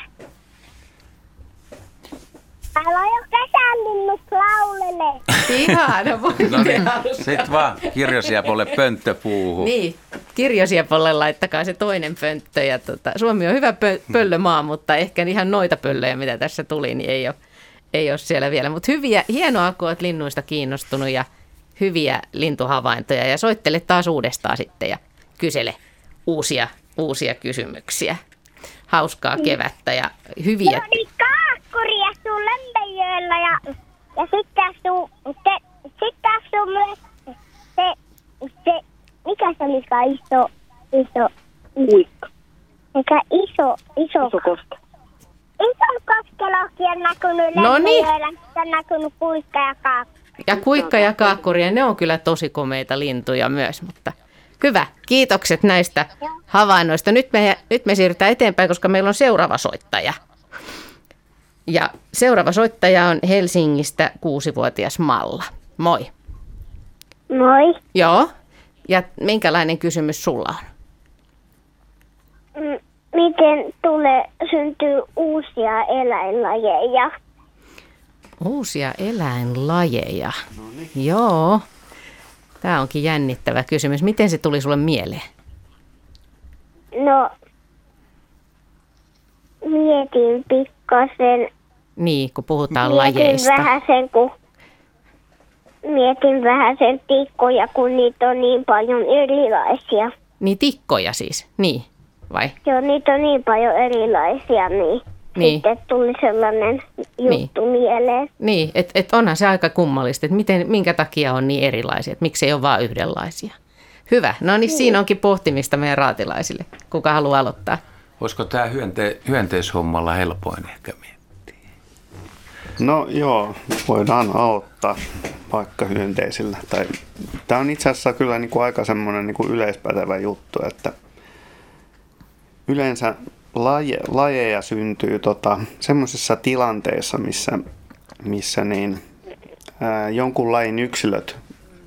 Täällä on jo kesälinnut laulele. Ihana, voi No niin, sit vaan kirjosiepolle pönttöpuuhun. Niin, kirjosiepolle laittakaa se toinen pönttö. Ja tota, Suomi on hyvä pö- pöllömaa, mutta ehkä ihan noita pöllöjä, mitä tässä tuli, niin ei ole, ei ole siellä vielä. Mutta hyviä, hienoa, kun olet linnuista kiinnostunut ja hyviä lintuhavaintoja. Ja soittele taas uudestaan sitten ja kysele uusia, uusia kysymyksiä. Hauskaa kevättä ja hyviä... Se oli kaakkuri asuu Lempäjöllä ja, ja sitten asuu, se, sit asuu myös se, se, mikä se oli iso, iso, Muikka. mikä iso, iso, Iso koska. iso koskelokin on näkynyt No niin. Lempäjöllä, sitten on näkynyt kuikka ja kaakka. Ja kuikka ja kaakkuri, ja ne on kyllä tosi komeita lintuja myös, mutta hyvä. Kiitokset näistä havainnoista. Nyt me, nyt me siirrytään eteenpäin, koska meillä on seuraava soittaja. Ja seuraava soittaja on Helsingistä kuusivuotias Malla. Moi. Moi. Joo. Ja minkälainen kysymys sulla on? Miten tulee syntyy uusia eläinlajeja? Uusia eläinlajeja. Joo. Tämä onkin jännittävä kysymys. Miten se tuli sulle mieleen? No, mietin pikkasen. Niin, kun puhutaan Mietin lajeista. vähän sen, kun mietin vähän sen tikkoja, kun niitä on niin paljon erilaisia. Niin tikkoja siis, niin, vai? Joo, niitä on niin paljon erilaisia, niin, Niin. sitten tuli sellainen juttu mieleen. Niin, että et onhan se aika kummallista, että miten, minkä takia on niin erilaisia, että miksi ei ole vain yhdenlaisia. Hyvä, no niin siinä onkin pohtimista meidän raatilaisille. Kuka haluaa aloittaa? Olisiko tämä hyönte, hyönteishommalla helpoin ehkä miettiä? No joo, voidaan aloittaa vaikka hyönteisillä. Tai, tämä on itse asiassa kyllä niin kuin aika semmoinen niin kuin yleispätevä juttu, että yleensä laje, lajeja syntyy tota, semmoisissa tilanteissa, missä, missä niin, ää, jonkun lajin yksilöt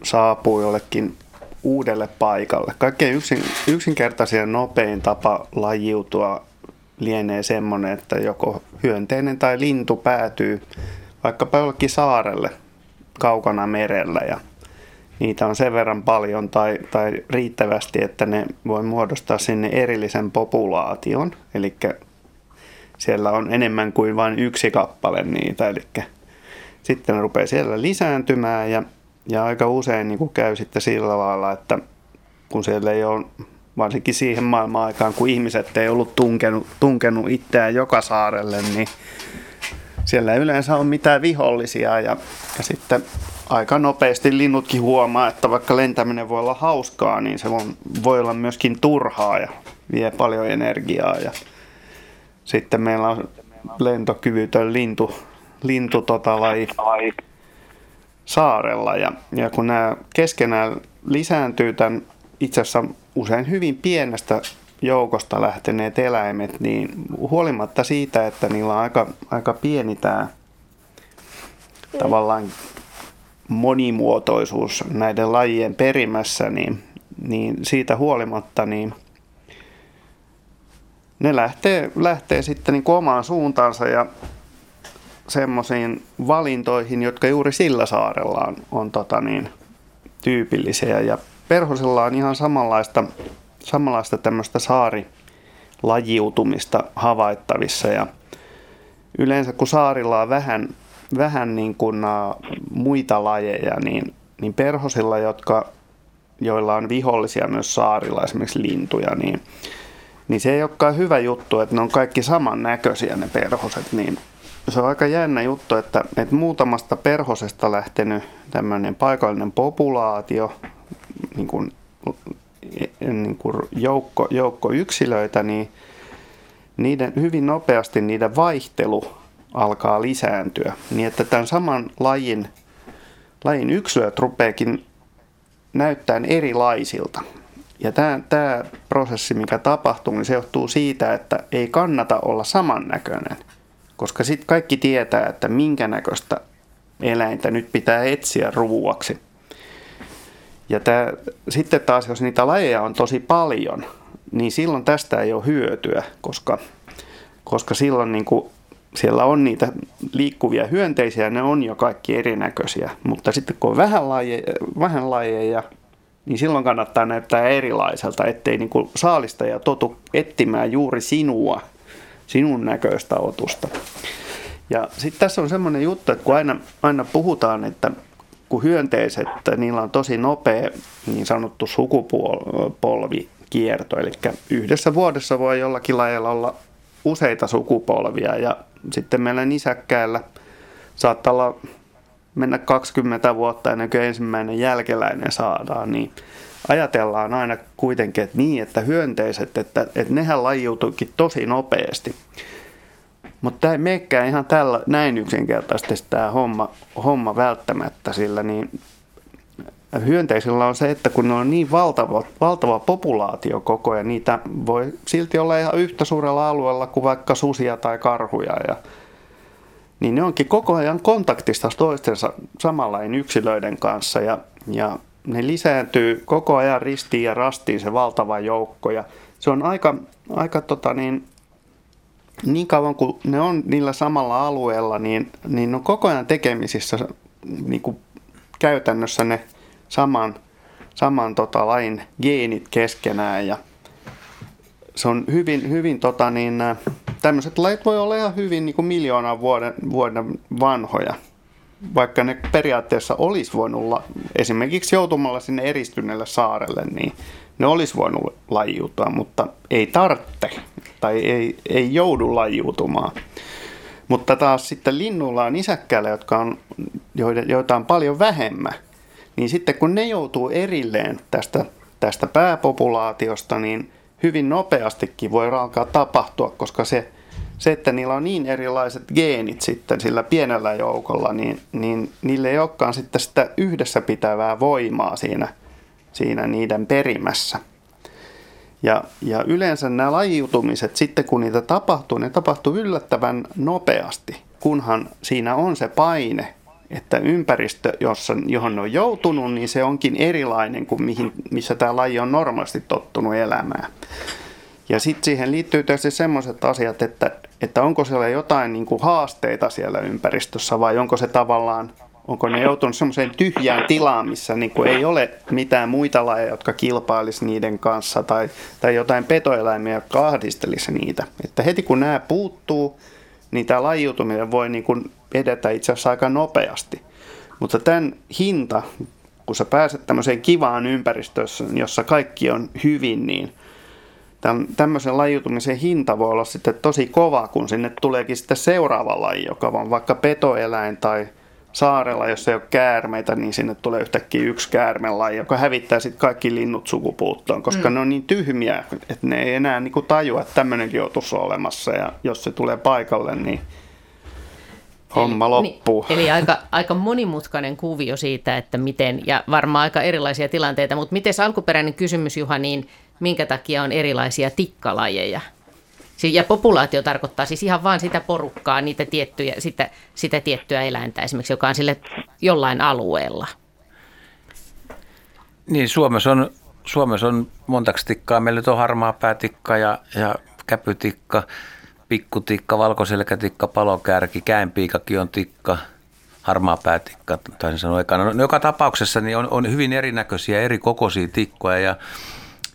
saapuu jollekin uudelle paikalle. Kaikkein yksin, yksinkertaisin ja nopein tapa lajiutua lienee semmoinen, että joko hyönteinen tai lintu päätyy vaikkapa jollekin saarelle kaukana merellä ja niitä on sen verran paljon tai, tai riittävästi, että ne voi muodostaa sinne erillisen populaation. Eli siellä on enemmän kuin vain yksi kappale niitä, eli sitten ne rupeaa siellä lisääntymään ja, ja aika usein niin kuin käy sitten sillä lailla, että kun siellä ei ole varsinkin siihen maailman aikaan, kun ihmiset ei ollut tunkenut, tunkenut itseään joka saarelle, niin siellä ei yleensä ole mitään vihollisia ja, ja sitten aika nopeasti linnutkin huomaa, että vaikka lentäminen voi olla hauskaa, niin se voi, voi olla myöskin turhaa ja vie paljon energiaa. Ja sitten meillä on lentokyvytön lintu, lintu tota, laji saarella ja, ja kun nämä keskenään lisääntyy tämän itse asiassa usein hyvin pienestä joukosta lähteneet eläimet, niin huolimatta siitä, että niillä on aika, aika pieni tämä tavallaan monimuotoisuus näiden lajien perimässä, niin, niin siitä huolimatta niin ne lähtee, lähtee sitten niin omaan suuntaansa ja semmoisiin valintoihin, jotka juuri sillä saarella on, on tota niin, tyypillisiä. Ja perhosella on ihan samanlaista, samanlaista tämmöistä saarilajiutumista havaittavissa. Ja yleensä kun saarilla on vähän, vähän niin kuin, uh, muita lajeja, niin, niin perhosilla, jotka, joilla on vihollisia myös saarilla, esimerkiksi lintuja, niin, niin se ei olekaan hyvä juttu, että ne on kaikki samannäköisiä ne perhoset, niin se on aika jännä juttu, että, että muutamasta perhosesta lähtenyt tämmöinen paikallinen populaatio, niin kuin, niin kuin joukko, joukko yksilöitä, niin niiden, hyvin nopeasti niiden vaihtelu alkaa lisääntyä. Niin että tämän saman lajin, lajin yksilöt rupeekin näyttämään erilaisilta. Ja tämä, tämä prosessi, mikä tapahtuu, niin se johtuu siitä, että ei kannata olla samannäköinen. Koska sitten kaikki tietää, että minkä näköistä eläintä nyt pitää etsiä ruuaksi. Ja tää, sitten taas, jos niitä lajeja on tosi paljon, niin silloin tästä ei ole hyötyä, koska, koska silloin niin kuin siellä on niitä liikkuvia hyönteisiä, ne on jo kaikki erinäköisiä, mutta sitten kun on vähän lajeja, vähän lajeja niin silloin kannattaa näyttää erilaiselta, ettei niin kuin saalistaja totu etsimään juuri sinua, sinun näköistä otusta. Ja sitten tässä on semmoinen juttu, että kun aina, aina puhutaan, että kun hyönteiset, niillä on tosi nopea niin sanottu sukupolvikierto, eli yhdessä vuodessa voi jollakin lajilla olla useita sukupolvia ja sitten meillä nisäkkäillä saattaa olla mennä 20 vuotta ennen kuin ensimmäinen jälkeläinen saadaan, niin ajatellaan aina kuitenkin että niin, että hyönteiset, että, että nehän lajiutuikin tosi nopeasti. Mutta tämä ei menekään ihan tällä, näin yksinkertaisesti tämä homma, homma välttämättä, sillä niin hyönteisillä on se, että kun ne on niin valtava, valtava populaatio koko ajan, niitä voi silti olla ihan yhtä suurella alueella kuin vaikka susia tai karhuja. Ja, niin ne onkin koko ajan kontaktista toistensa samanlain yksilöiden kanssa ja, ja ne lisääntyy koko ajan ristiin ja rastiin se valtava joukko ja se on aika, aika tota niin, niin kauan kuin ne on niillä samalla alueella, niin, niin on koko ajan tekemisissä niin kuin käytännössä ne saman, saman tota, lain geenit keskenään ja se on hyvin, hyvin tota, niin, tämmöiset lajit voi olla ihan hyvin niin kuin miljoonan vuoden, vuoden vanhoja, vaikka ne periaatteessa olisi voinut esimerkiksi joutumalla sinne eristyneelle saarelle, niin ne olisi voinut lajiutua, mutta ei tarvitse tai ei, ei joudu lajiutumaan. Mutta taas sitten linnulla on isäkkäillä, jotka on, joita on paljon vähemmän, niin sitten kun ne joutuu erilleen tästä, tästä pääpopulaatiosta, niin hyvin nopeastikin voi alkaa tapahtua, koska se, se, että niillä on niin erilaiset geenit sitten sillä pienellä joukolla, niin, niin niille ei olekaan sitten sitä yhdessä pitävää voimaa siinä, siinä niiden perimässä. Ja, ja yleensä nämä lajiutumiset, sitten kun niitä tapahtuu, ne tapahtuu yllättävän nopeasti, kunhan siinä on se paine että ympäristö, jossa, johon ne on joutunut, niin se onkin erilainen kuin mihin, missä tämä laji on normaalisti tottunut elämään. Ja sitten siihen liittyy tietysti semmoiset asiat, että, että onko siellä jotain niin kuin haasteita siellä ympäristössä vai onko se tavallaan, onko ne joutunut semmoiseen tyhjään tilaan, missä niin kuin ei ole mitään muita lajeja, jotka kilpailisi niiden kanssa tai, tai jotain petoeläimiä, jotka ahdistelisi niitä. Että heti kun nämä puuttuu, niin tämä lajiutuminen voi niin kuin edetä itse asiassa aika nopeasti. Mutta tämän hinta, kun sä pääset tämmöiseen kivaan ympäristössä, jossa kaikki on hyvin, niin tämän, tämmöisen lajiutumisen hinta voi olla sitten tosi kova, kun sinne tuleekin sitten seuraava laji, joka on vaikka petoeläin tai saarella, jossa ei ole käärmeitä, niin sinne tulee yhtäkkiä yksi käärmelaji, joka hävittää sitten kaikki linnut sukupuuttoon, koska mm. ne on niin tyhmiä, että ne ei enää niin kuin tajua, että tämmöinenkin joutuisi olemassa ja jos se tulee paikalle, niin homma eli, loppuu. Niin, eli aika, aika monimutkainen kuvio siitä, että miten, ja varmaan aika erilaisia tilanteita, mutta miten alkuperäinen kysymys Juha, niin minkä takia on erilaisia tikkalajeja? Ja populaatio tarkoittaa siis ihan vain sitä porukkaa, niitä tiettyjä, sitä, sitä tiettyä eläintä esimerkiksi, joka on sille jollain alueella. Niin, Suomessa on, Suomessa on montaksi tikkaa. Meillä on harmaa päätikka ja, ja käpytikka, pikkutikka, valkoselkätikka, palokärki, käenpiikakin on tikka, harmaa päätikka, taisin sanoa ekana. No, joka tapauksessa niin on, on hyvin erinäköisiä, eri kokoisia tikkoja ja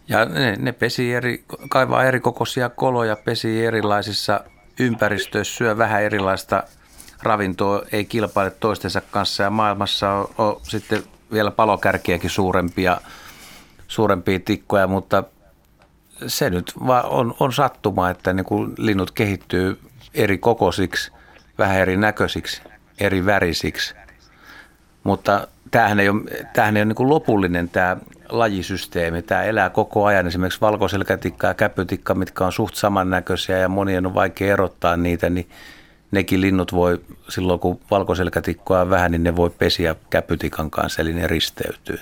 ja ne, ne pesi eri, kaivaa eri kokoisia koloja, pesi erilaisissa ympäristöissä, syö vähän erilaista ravintoa, ei kilpaile toistensa kanssa ja maailmassa on, on sitten vielä palokärkiäkin suurempia, suurempia tikkoja, mutta se nyt vaan on, on sattuma, että niin kuin linnut kehittyy eri kokoisiksi, vähän eri näköisiksi, eri värisiksi. Mutta tämähän ei ole, tämähän ei ole niin kuin lopullinen tämä lajisysteemi. Tämä elää koko ajan. Esimerkiksi valkoselkätikka ja käpytikka, mitkä on suht samannäköisiä ja monien on vaikea erottaa niitä, niin nekin linnut voi, silloin kun valkoselkätikkoa on vähän, niin ne voi pesiä käpytikan kanssa, eli ne risteytyy.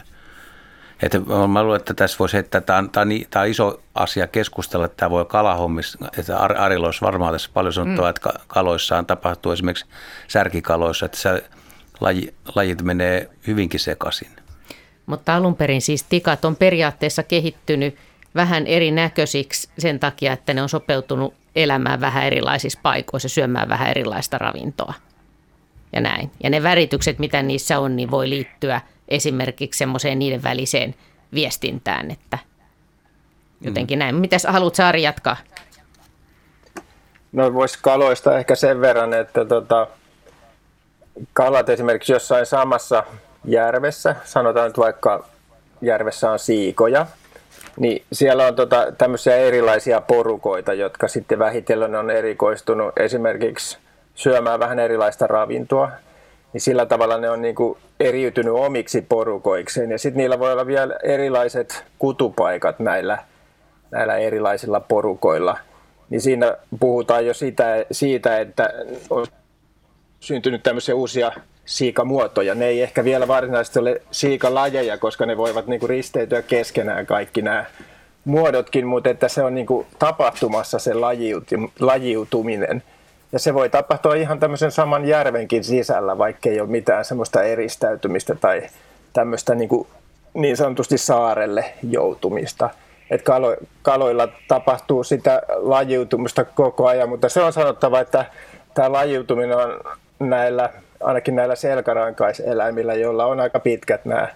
Että mä luulen, että tässä voisi heittää, tämä on, tämä on, tämä on iso asia keskustella, että tämä voi kalahommissa, että Arilla olisi varmaan tässä paljon sanottua, mm. että kaloissaan tapahtuu esimerkiksi särkikaloissa, että se laji, lajit menee hyvinkin sekaisin. Mutta alun perin siis tikat on periaatteessa kehittynyt vähän erinäköisiksi sen takia, että ne on sopeutunut elämään vähän erilaisissa paikoissa, syömään vähän erilaista ravintoa ja näin. Ja ne väritykset, mitä niissä on, niin voi liittyä esimerkiksi semmoiseen niiden väliseen viestintään, että jotenkin näin. Mitäs haluat Saari jatkaa? No voisi kaloista ehkä sen verran, että tota, kalat esimerkiksi jossain samassa järvessä, sanotaan nyt vaikka järvessä on siikoja, niin siellä on tota, tämmöisiä erilaisia porukoita, jotka sitten vähitellen on erikoistunut esimerkiksi syömään vähän erilaista ravintoa, niin sillä tavalla ne on niin kuin eriytynyt omiksi porukoikseen. Ja sitten niillä voi olla vielä erilaiset kutupaikat näillä, näillä erilaisilla porukoilla. Niin siinä puhutaan jo sitä, siitä, että on syntynyt tämmöisiä uusia siikamuotoja. Ne ei ehkä vielä varsinaisesti ole siikalajeja, koska ne voivat niin kuin risteytyä keskenään kaikki nämä muodotkin, mutta että se on niin kuin tapahtumassa se lajiutuminen. Ja se voi tapahtua ihan tämmöisen saman järvenkin sisällä, vaikka ei ole mitään semmoista eristäytymistä tai tämmöistä niin, kuin niin sanotusti saarelle joutumista. Et kalo, kaloilla tapahtuu sitä lajiutumista koko ajan, mutta se on sanottava, että tämä lajiutuminen on näillä, ainakin näillä selkärankaiseläimillä, joilla on aika pitkät nämä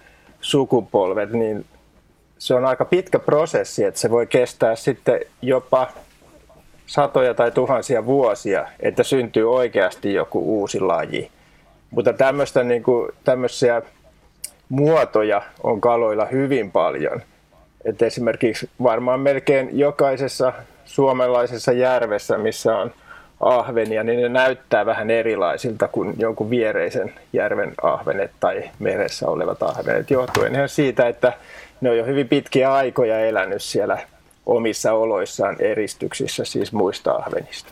sukupolvet, niin se on aika pitkä prosessi, että se voi kestää sitten jopa satoja tai tuhansia vuosia, että syntyy oikeasti joku uusi laji. Mutta tämmöistä, niin kuin, tämmöisiä muotoja on kaloilla hyvin paljon. Et esimerkiksi varmaan melkein jokaisessa suomalaisessa järvessä, missä on ahvenia, niin ne näyttää vähän erilaisilta kuin jonkun viereisen järven ahvenet tai meressä olevat ahvenet, johtuen ihan siitä, että ne on jo hyvin pitkiä aikoja elänyt siellä omissa oloissaan eristyksissä, siis muista ahvenista.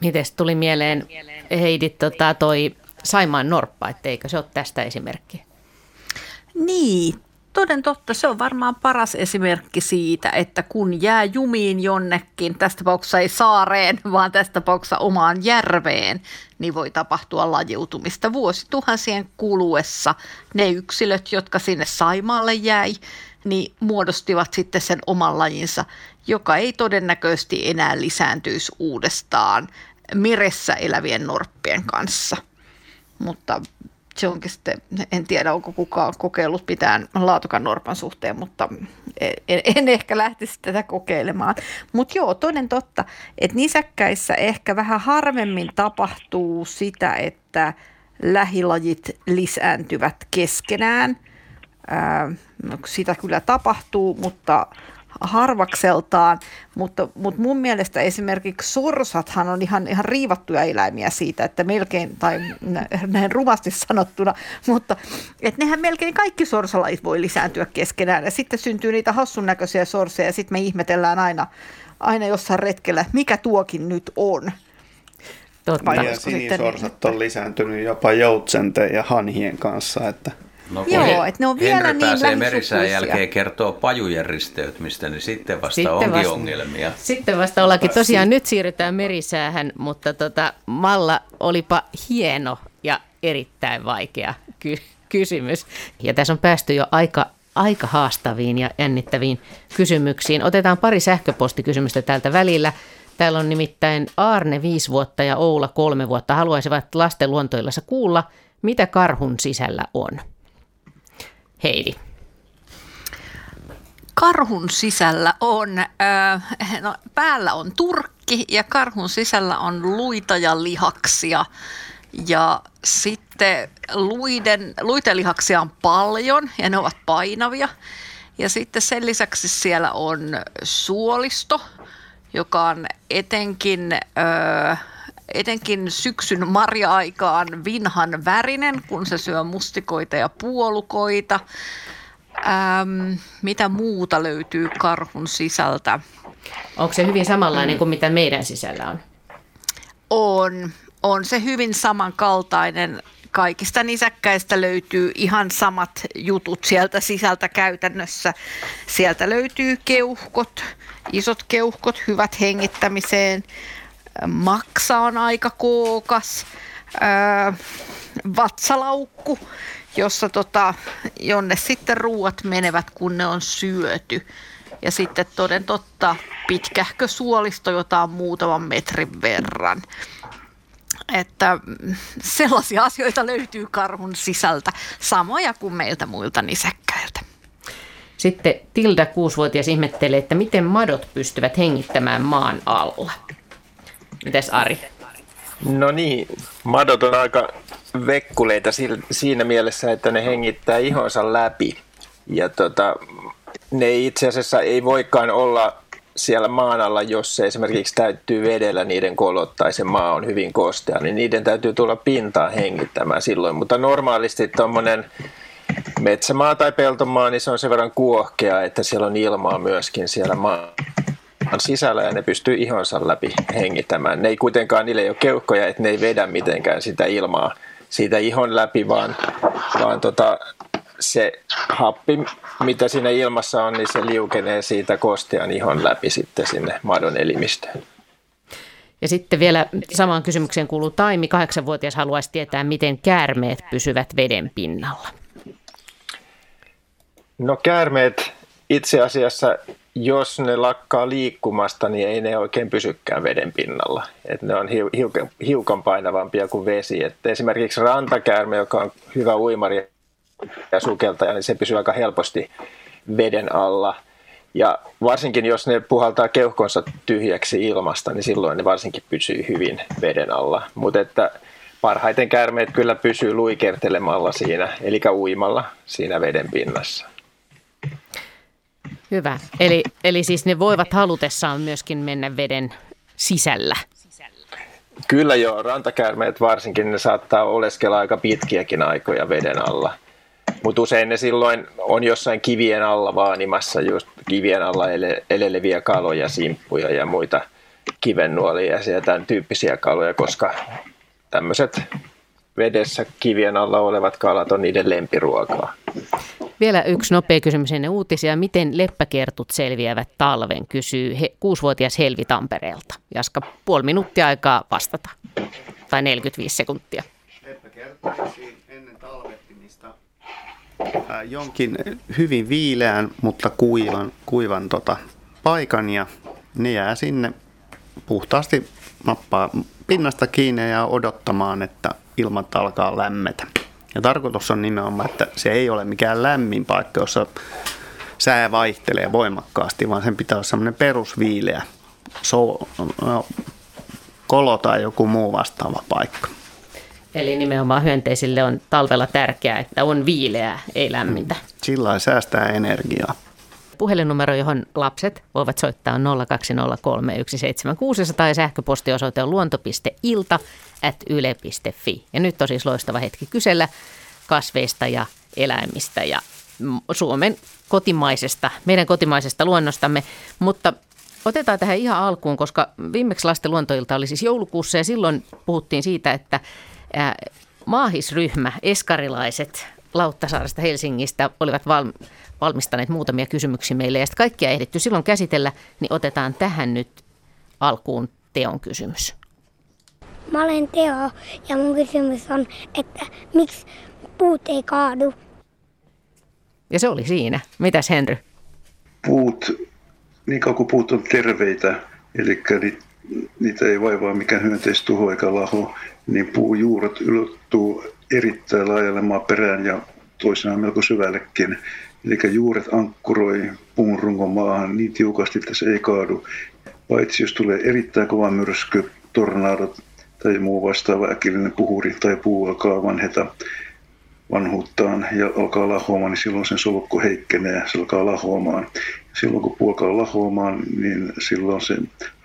Mites tuli mieleen Heidi tota, toi Saimaan norppa, etteikö se ole tästä esimerkki? Niin, toden totta, se on varmaan paras esimerkki siitä, että kun jää jumiin jonnekin, tästä tapauksessa ei saareen, vaan tästä tapauksessa omaan järveen, niin voi tapahtua lajiutumista vuosituhansien kuluessa. Ne yksilöt, jotka sinne Saimaalle jäi, niin muodostivat sitten sen oman lajinsa, joka ei todennäköisesti enää lisääntyisi uudestaan meressä elävien norppien kanssa. Mutta se onkin sitten, en tiedä onko kukaan kokeillut mitään laatukan norpan suhteen, mutta en, en ehkä lähtisi tätä kokeilemaan. Mutta joo, toden totta, että nisäkkäissä ehkä vähän harvemmin tapahtuu sitä, että lähilajit lisääntyvät keskenään. Ää, no, sitä kyllä tapahtuu, mutta harvakseltaan, mutta, mutta mun mielestä esimerkiksi sorsathan on ihan, ihan riivattuja eläimiä siitä, että melkein, tai näin rumasti sanottuna, mutta että nehän melkein kaikki sorsalait voi lisääntyä keskenään ja sitten syntyy niitä hassun näköisiä sorseja ja sitten me ihmetellään aina, aina jossain retkellä, mikä tuokin nyt on. Totta. Ja sinisorsat on lisääntynyt jopa joutsenten ja hanhien kanssa, että No, Joo, että ne on vielä Henry niin pääsee merisään jälkeen kertoo pajujen risteytymistä, niin sitten vasta sitten onkin vasta, ongelmia. Sitten vasta ollakin. Tosiaan nyt siirrytään merisäähän, mutta tota, Malla olipa hieno ja erittäin vaikea ky- kysymys. Ja tässä on päästy jo aika, aika haastaviin ja jännittäviin kysymyksiin. Otetaan pari sähköpostikysymystä täältä välillä. Täällä on nimittäin Arne viisi vuotta ja Oula kolme vuotta. Haluaisivat lasten luontoillassa kuulla, mitä karhun sisällä on. Heidi? Karhun sisällä on, äh, no, päällä on turkki ja karhun sisällä on luita ja lihaksia. Ja sitten luiden, luitelihaksia on paljon ja ne ovat painavia. Ja sitten sen lisäksi siellä on suolisto, joka on etenkin, ö, etenkin syksyn marja-aikaan vinhan värinen, kun se syö mustikoita ja puolukoita. Ähm, mitä muuta löytyy karhun sisältä? Onko se hyvin samanlainen kuin mitä meidän sisällä on? On. On se hyvin samankaltainen. Kaikista nisäkkäistä löytyy ihan samat jutut sieltä sisältä käytännössä. Sieltä löytyy keuhkot, isot keuhkot, hyvät hengittämiseen maksa on aika kookas, vatsalaukku, jossa tota, jonne sitten ruuat menevät, kun ne on syöty. Ja sitten toden totta pitkähkö suolisto, jota on muutaman metrin verran. Että sellaisia asioita löytyy karhun sisältä, samoja kuin meiltä muilta nisäkkäiltä. Sitten Tilda, kuusivuotias, ihmettelee, että miten madot pystyvät hengittämään maan alla. Mites Ari? No niin, madot on aika vekkuleita siinä mielessä, että ne hengittää ihonsa läpi. Ja tota, ne itse asiassa ei voikaan olla siellä maan alla, jos se esimerkiksi täyttyy vedellä niiden kolot tai se maa on hyvin kostea, niin niiden täytyy tulla pintaan hengittämään silloin. Mutta normaalisti tuommoinen metsämaa tai peltomaa, niin se on sen verran kuohkea, että siellä on ilmaa myöskin siellä maan sisällä ja ne pystyy ihonsa läpi hengittämään. Ne ei kuitenkaan, niille ei ole keuhkoja, että ne ei vedä mitenkään sitä ilmaa siitä ihon läpi, vaan, vaan tota, se happi, mitä siinä ilmassa on, niin se liukenee siitä kostean ihon läpi sitten sinne madon elimistöön. Ja sitten vielä samaan kysymykseen kuuluu Taimi, kahdeksanvuotias haluaisi tietää, miten käärmeet pysyvät veden pinnalla. No käärmeet itse asiassa, jos ne lakkaa liikkumasta, niin ei ne oikein pysykään veden pinnalla. Et ne on hiukan, hiukan painavampia kuin vesi. Et esimerkiksi rantakäärme, joka on hyvä uimari ja sukeltaja, niin se pysyy aika helposti veden alla. Ja varsinkin jos ne puhaltaa keuhkonsa tyhjäksi ilmasta, niin silloin ne varsinkin pysyy hyvin veden alla. Mutta että parhaiten käärmeet kyllä pysyy luikertelemalla siinä, eli uimalla siinä veden pinnassa. Hyvä. Eli, eli siis ne voivat halutessaan myöskin mennä veden sisällä. Kyllä joo, rantakäärmeet varsinkin ne saattaa oleskella aika pitkiäkin aikoja veden alla. Mutta usein ne silloin on jossain kivien alla vaanimassa just kivien alla ele, eleleviä kaloja, simppuja ja muita kivennuolia ja tämän tyyppisiä kaloja, koska tämmöiset vedessä kivien alla olevat kalat on niiden lempiruokaa. Vielä yksi nopea kysymys ennen uutisia. Miten leppäkertut selviävät talven, kysyy he, kuusivuotias Helvi Tampereelta. Jaska, puoli minuuttia aikaa vastata. Tai 45 sekuntia. Leppäkerttuisi ennen talvettimista jonkin hyvin viileän, mutta kuivan, kuivan tota, paikan ja ne jää sinne puhtaasti nappaa pinnasta kiinni ja odottamaan, että ilmat alkaa lämmetä. Ja tarkoitus on nimenomaan, että se ei ole mikään lämmin paikka, jossa sää vaihtelee voimakkaasti, vaan sen pitää olla semmoinen perusviileä so, no, kolo tai joku muu vastaava paikka. Eli nimenomaan hyönteisille on talvella tärkeää, että on viileää, ei lämmintä. Sillä säästää energiaa. Puhelinnumero, johon lapset voivat soittaa on 020317600 ja sähköpostiosoite on luonto.ilta at yle.fi. Ja nyt on siis loistava hetki kysellä kasveista ja eläimistä ja Suomen kotimaisesta, meidän kotimaisesta luonnostamme. Mutta otetaan tähän ihan alkuun, koska viimeksi lasten luontoilta oli siis joulukuussa ja silloin puhuttiin siitä, että maahisryhmä, eskarilaiset Lauttasaaresta Helsingistä olivat valmistaneet muutamia kysymyksiä meille ja sitten kaikkia ehditty silloin käsitellä, niin otetaan tähän nyt alkuun Teon kysymys. Mä olen Teo ja mun kysymys on, että miksi puut ei kaadu? Ja se oli siinä. Mitäs Henry? Puut, niin kauan kuin puut on terveitä, eli niitä ei vaivaa mikään hyönteistuho eikä laho, niin puujuuret ylottuu erittäin laajalle maaperään ja toisinaan melko syvällekin. Eli juuret ankkuroi puun rungon maahan niin tiukasti, että se ei kaadu. Paitsi jos tulee erittäin kova myrsky, tornadot tai muu vastaava äkillinen puhuri tai puu alkaa vanheta vanhuuttaan ja alkaa lahoamaan, niin silloin sen solukko heikkenee, se alkaa lahoamaan. Silloin kun puu alkaa lahoamaan, niin silloin se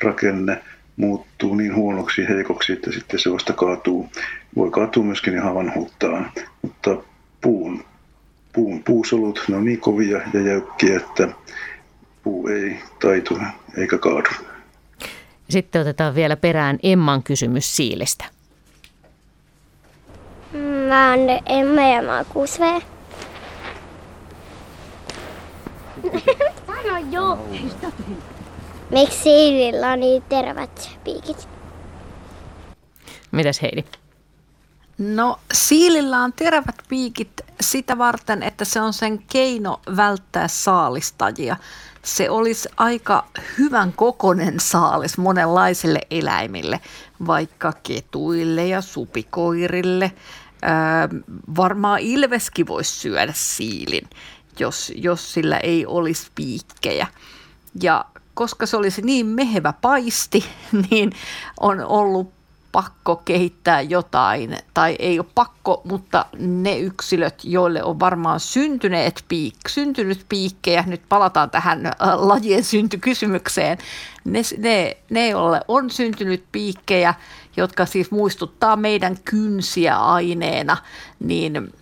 rakenne muuttuu niin huonoksi heikoksi, että sitten se vasta kaatuu. Voi kaatua myöskin ihan vanhuuttaan, mutta puun, puun puusolut, ne on niin kovia ja jäykkiä, että puu ei taitu eikä kaadu. Sitten otetaan vielä perään Emman kysymys siilestä. Mä oon Emma ja mä oon 6V. Sano jo. Miksi siilillä on niin tervät piikit? Mitäs Heidi? No siilillä on terävät piikit sitä varten, että se on sen keino välttää saalistajia. Se olisi aika hyvän kokonen saalis monenlaisille eläimille, vaikka ketuille ja supikoirille. Öö, varmaan ilveskin voisi syödä siilin, jos, jos sillä ei olisi piikkejä. Ja koska se olisi niin mehevä paisti, niin on ollut pakko kehittää jotain, tai ei ole pakko, mutta ne yksilöt, joille on varmaan syntyneet piik, syntynyt piikkejä, nyt palataan tähän äh, lajien syntykysymykseen, ne, ne, ne joille on syntynyt piikkejä, jotka siis muistuttaa meidän kynsiä aineena, niin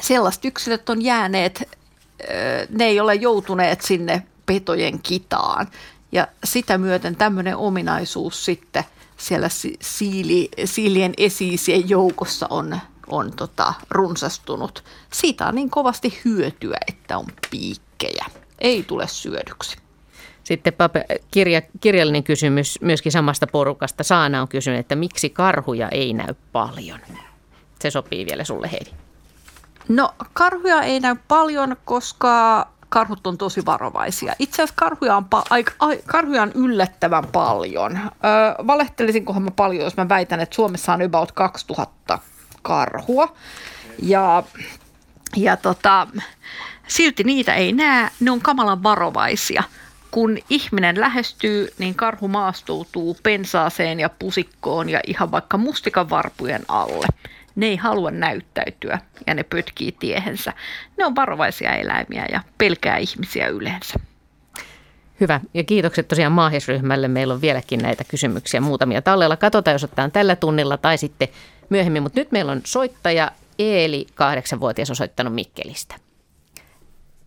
sellaiset yksilöt on jääneet, äh, ne ei ole joutuneet sinne petojen kitaan. Ja sitä myöten tämmöinen ominaisuus sitten – siellä siili, siilien esiisien joukossa on, on tota, runsastunut. Siitä on niin kovasti hyötyä, että on piikkejä. Ei tule syödyksi. Sitten pape- kirja, kirjallinen kysymys myöskin samasta porukasta. Saana on kysynyt, että miksi karhuja ei näy paljon? Se sopii vielä sulle Heidi. No karhuja ei näy paljon, koska karhut on tosi varovaisia. Itse asiassa karhuja on, pa- ai, ai, karhuja on yllättävän paljon. Öö, valehtelisinkohan mä paljon, jos mä väitän, että Suomessa on about 2000 karhua. Ja, ja tota, silti niitä ei näe, ne on kamalan varovaisia. Kun ihminen lähestyy, niin karhu maastoutuu pensaaseen ja pusikkoon ja ihan vaikka mustikan varpujen alle – ne ei halua näyttäytyä ja ne pötkii tiehensä. Ne on varovaisia eläimiä ja pelkää ihmisiä yleensä. Hyvä. Ja kiitokset tosiaan maahisryhmälle. Meillä on vieläkin näitä kysymyksiä muutamia tallella. Katsotaan, jos otetaan tällä tunnilla tai sitten myöhemmin. Mutta nyt meillä on soittaja Eeli, kahdeksanvuotias, on soittanut Mikkelistä.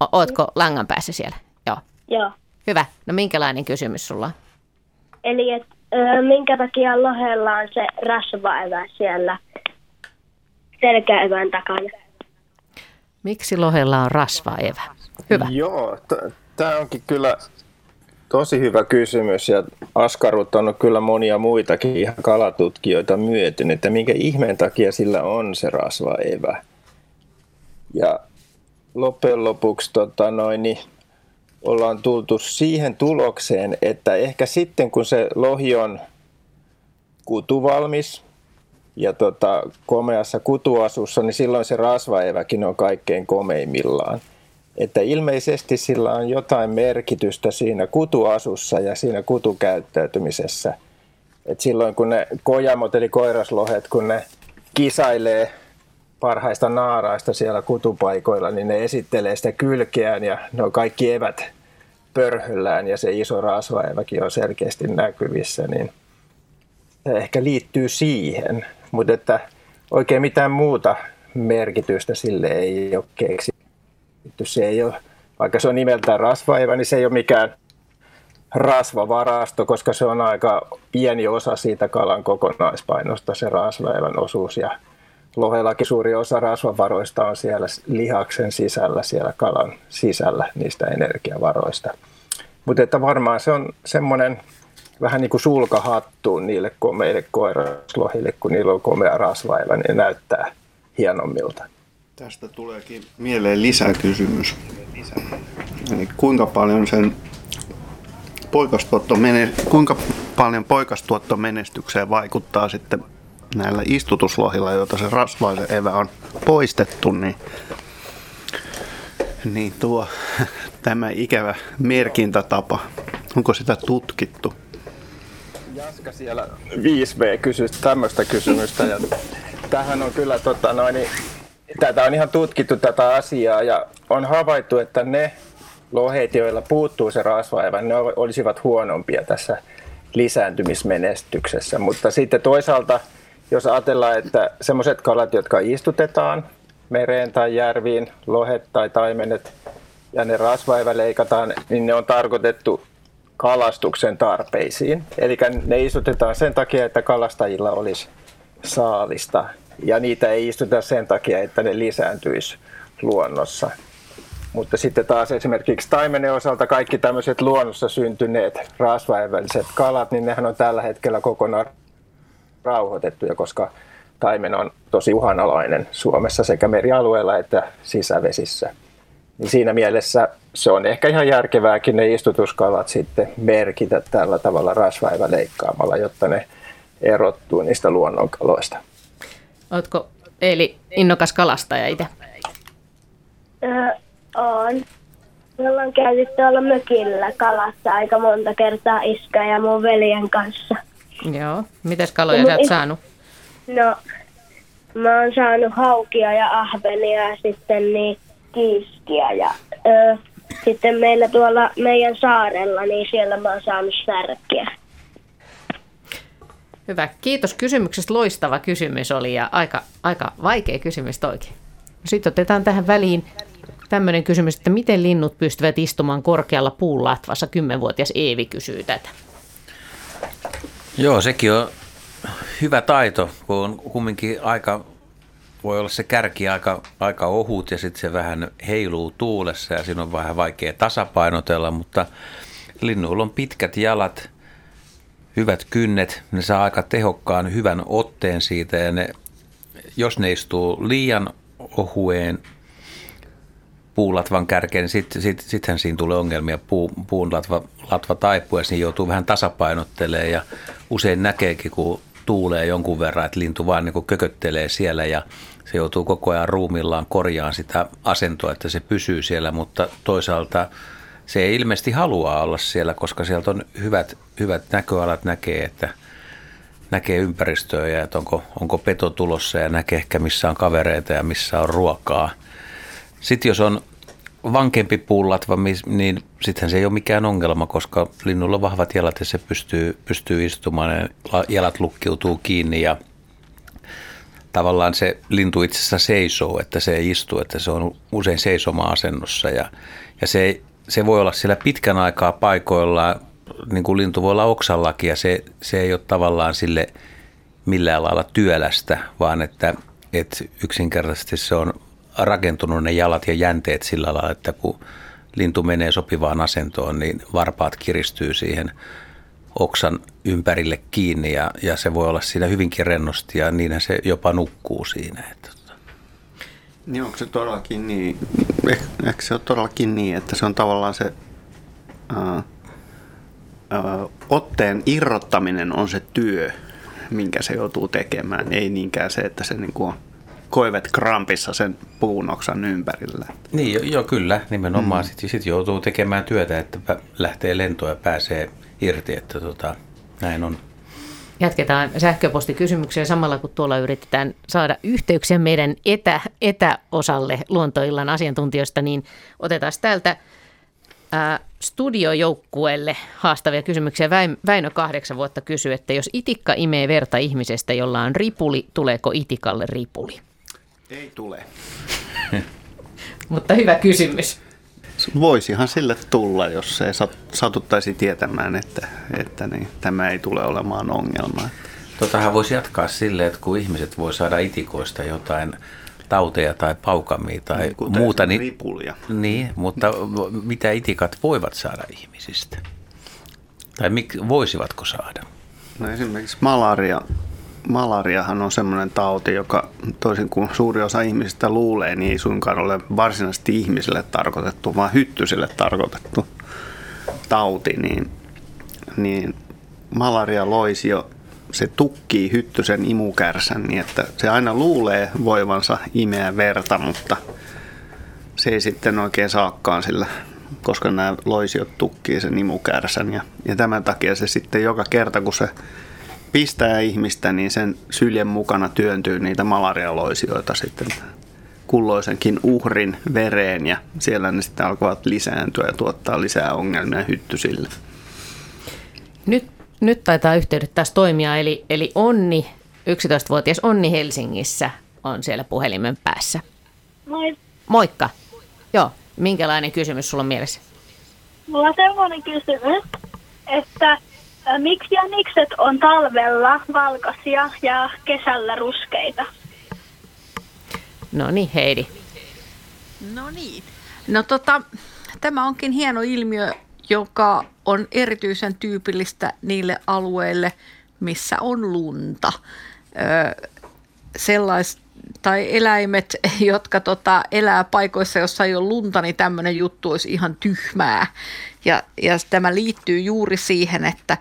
O- ootko langan päässä siellä? Joo. Joo. Hyvä. No minkälainen kysymys sulla on? Eli et, ö, minkä takia lohella on se rasvaevä siellä selkäevän takana. Miksi lohella on rasvaevä? Hyvä. Joo, t- tämä onkin kyllä tosi hyvä kysymys ja askarruttanut kyllä monia muitakin ihan kalatutkijoita myöten, että minkä ihmeen takia sillä on se rasvaevä. Ja loppujen lopuksi tota noin, niin ollaan tultu siihen tulokseen, että ehkä sitten kun se lohi on kutuvalmis, ja tota, komeassa kutuasussa, niin silloin se rasvaeväkin on kaikkein komeimmillaan. Että ilmeisesti sillä on jotain merkitystä siinä kutuasussa ja siinä kutukäyttäytymisessä. Et silloin kun ne kojamot eli koiraslohet, kun ne kisailee parhaista naaraista siellä kutupaikoilla, niin ne esittelee sitä kylkeään ja ne on kaikki evät pörhyllään ja se iso rasvaeväkin on selkeästi näkyvissä, niin ehkä liittyy siihen. Mutta että oikein mitään muuta merkitystä sille ei ole keksitty. Se ei ole, vaikka se on nimeltään rasvaeva, niin se ei ole mikään rasvavarasto, koska se on aika pieni osa siitä kalan kokonaispainosta, se rasvaevan osuus. Ja lohellakin suuri osa rasvavaroista on siellä lihaksen sisällä, siellä kalan sisällä, niistä energiavaroista. Mutta että varmaan se on semmoinen vähän niin kuin sulkahattuun niille komeille koiraslohille, kun niillä on komea rasvailla, niin näyttää hienommilta. Tästä tuleekin mieleen lisäkysymys. Eli kuinka paljon sen poikastuotto kuinka paljon poikastuotto menestykseen vaikuttaa sitten näillä istutuslohilla, joita se rasvaisen evä on poistettu, niin, niin tuo tämä ikävä merkintätapa, onko sitä tutkittu? Jaska siellä 5V kysyy tämmöistä kysymystä ja tähän on kyllä tota noin, niin, tätä on ihan tutkittu tätä asiaa ja on havaittu, että ne lohet, joilla puuttuu se rasvaeva, ne olisivat huonompia tässä lisääntymismenestyksessä. Mutta sitten toisaalta, jos ajatellaan, että semmoiset kalat, jotka istutetaan mereen tai järviin, lohet tai taimenet, ja ne rasvaeva leikataan, niin ne on tarkoitettu kalastuksen tarpeisiin. Eli ne istutetaan sen takia, että kalastajilla olisi saalista. Ja niitä ei istuta sen takia, että ne lisääntyisi luonnossa. Mutta sitten taas esimerkiksi taimenen osalta kaikki tämmöiset luonnossa syntyneet rasvaeväliset kalat, niin nehän on tällä hetkellä kokonaan rauhoitettuja, koska taimen on tosi uhanalainen Suomessa sekä merialueella että sisävesissä. Niin siinä mielessä se on ehkä ihan järkevääkin ne istutuskalat sitten merkitä tällä tavalla rasvaiva leikkaamalla, jotta ne erottuu niistä luonnonkaloista. Oletko Eli innokas kalastaja itse? Öö, on. Me ollaan käyty tuolla mökillä kalassa aika monta kertaa iskä ja mun veljen kanssa. Joo. Mitäs kaloja sä oot saanut? No, mä oon saanut haukia ja ahvenia ja sitten niin kiiskiä ja öö, sitten meillä tuolla meidän saarella, niin siellä mä oon saanut särkiä. Hyvä. Kiitos kysymyksestä. Loistava kysymys oli ja aika, aika vaikea kysymys toikin. Sitten otetaan tähän väliin tämmöinen kysymys, että miten linnut pystyvät istumaan korkealla puulatvassa? Kymmenvuotias Eevi kysyy tätä. Joo, sekin on hyvä taito, kun on kumminkin aika, voi olla se kärki aika, aika ohut ja sitten se vähän heiluu tuulessa ja siinä on vähän vaikea tasapainotella, mutta linnuilla on pitkät jalat – hyvät kynnet, ne saa aika tehokkaan hyvän otteen siitä ja ne, jos ne istuu liian ohueen puulatvan kärkeen, niin sitten sit, sittenhän siinä tulee ongelmia. Puu, puun latva, latva taipuessa, niin joutuu vähän tasapainottelemaan ja usein näkeekin, kun tuulee jonkun verran, että lintu vaan niin kököttelee siellä ja se joutuu koko ajan ruumillaan korjaan sitä asentoa, että se pysyy siellä, mutta toisaalta se ei ilmeisesti halua olla siellä, koska sieltä on hyvät, hyvät näköalat, näkee, että näkee ympäristöä ja että onko, onko peto tulossa ja näkee ehkä missä on kavereita ja missä on ruokaa. Sitten jos on vankempi puulatva, niin sittenhän se ei ole mikään ongelma, koska linnulla on vahvat jalat ja se pystyy, pystyy istumaan ja jalat lukkiutuu kiinni ja tavallaan se lintu itse asiassa seisoo, että se ei istu, että se on usein seisoma-asennossa ja, ja se se voi olla siellä pitkän aikaa paikoilla, niin kuin lintu voi olla oksallakin ja se, se ei ole tavallaan sille millään lailla työlästä, vaan että, että yksinkertaisesti se on rakentunut ne jalat ja jänteet sillä lailla, että kun lintu menee sopivaan asentoon, niin varpaat kiristyy siihen oksan ympärille kiinni ja, ja se voi olla siinä hyvinkin rennosti ja niinhän se jopa nukkuu siinä. Että niin onko se todellakin niin, eikö se ole todellakin niin, että se on tavallaan se ää, ää, otteen irrottaminen on se työ, minkä se joutuu tekemään, ei niinkään se, että se niin kuin on koivet krampissa sen puunoksan ympärillä. Niin, joo, jo, kyllä, nimenomaan. Mm. Sitten sit joutuu tekemään työtä, että lähtee lentoon ja pääsee irti, että tota, näin on. Jatketaan sähköpostikysymyksiä samalla, kun tuolla yritetään saada yhteyksiä meidän etä, etäosalle luontoillan asiantuntijoista, niin otetaan täältä ää, studiojoukkueelle haastavia kysymyksiä. Väinö kahdeksan vuotta kysyy, että jos itikka imee verta ihmisestä, jolla on ripuli, tuleeko itikalle ripuli? Ei tule. Mutta hyvä kysymys. Voisihan sille tulla, jos se satuttaisi tietämään, että, että niin, tämä ei tule olemaan ongelma. Totahan voisi jatkaa sille, että kun ihmiset voi saada itikoista jotain tauteja tai paukamia tai niin, muuta. Niin, ripulia. Niin, mutta mitä itikat voivat saada ihmisistä? Tai mik, voisivatko saada? No esimerkiksi malaria malariahan on semmoinen tauti, joka toisin kuin suuri osa ihmisistä luulee, niin ei suinkaan ole varsinaisesti ihmisille tarkoitettu, vaan hyttysille tarkoitettu tauti, niin, niin malaria loisio, se tukkii hyttysen imukärsän niin, että se aina luulee voivansa imeä verta, mutta se ei sitten oikein saakkaan sillä, koska nämä loisiot tukkii sen imukärsän ja, ja tämän takia se sitten joka kerta, kun se pistää ihmistä, niin sen syljen mukana työntyy niitä malarialoisioita sitten kulloisenkin uhrin vereen ja siellä ne sitten alkavat lisääntyä ja tuottaa lisää ongelmia hyttysille. Nyt, nyt taitaa yhteydet taas toimia, eli, eli Onni, 11-vuotias Onni Helsingissä on siellä puhelimen päässä. Moi. Moikka. Joo, minkälainen kysymys sulla on mielessä? Mulla on semmoinen kysymys, että Miksi jänikset on talvella valkoisia ja kesällä ruskeita? No niin, Heidi. No niin. No tota, tämä onkin hieno ilmiö, joka on erityisen tyypillistä niille alueille, missä on lunta. sellais, tai eläimet, jotka tota, elää paikoissa, jossa ei ole lunta, niin tämmöinen juttu olisi ihan tyhmää. Ja, ja tämä liittyy juuri siihen, että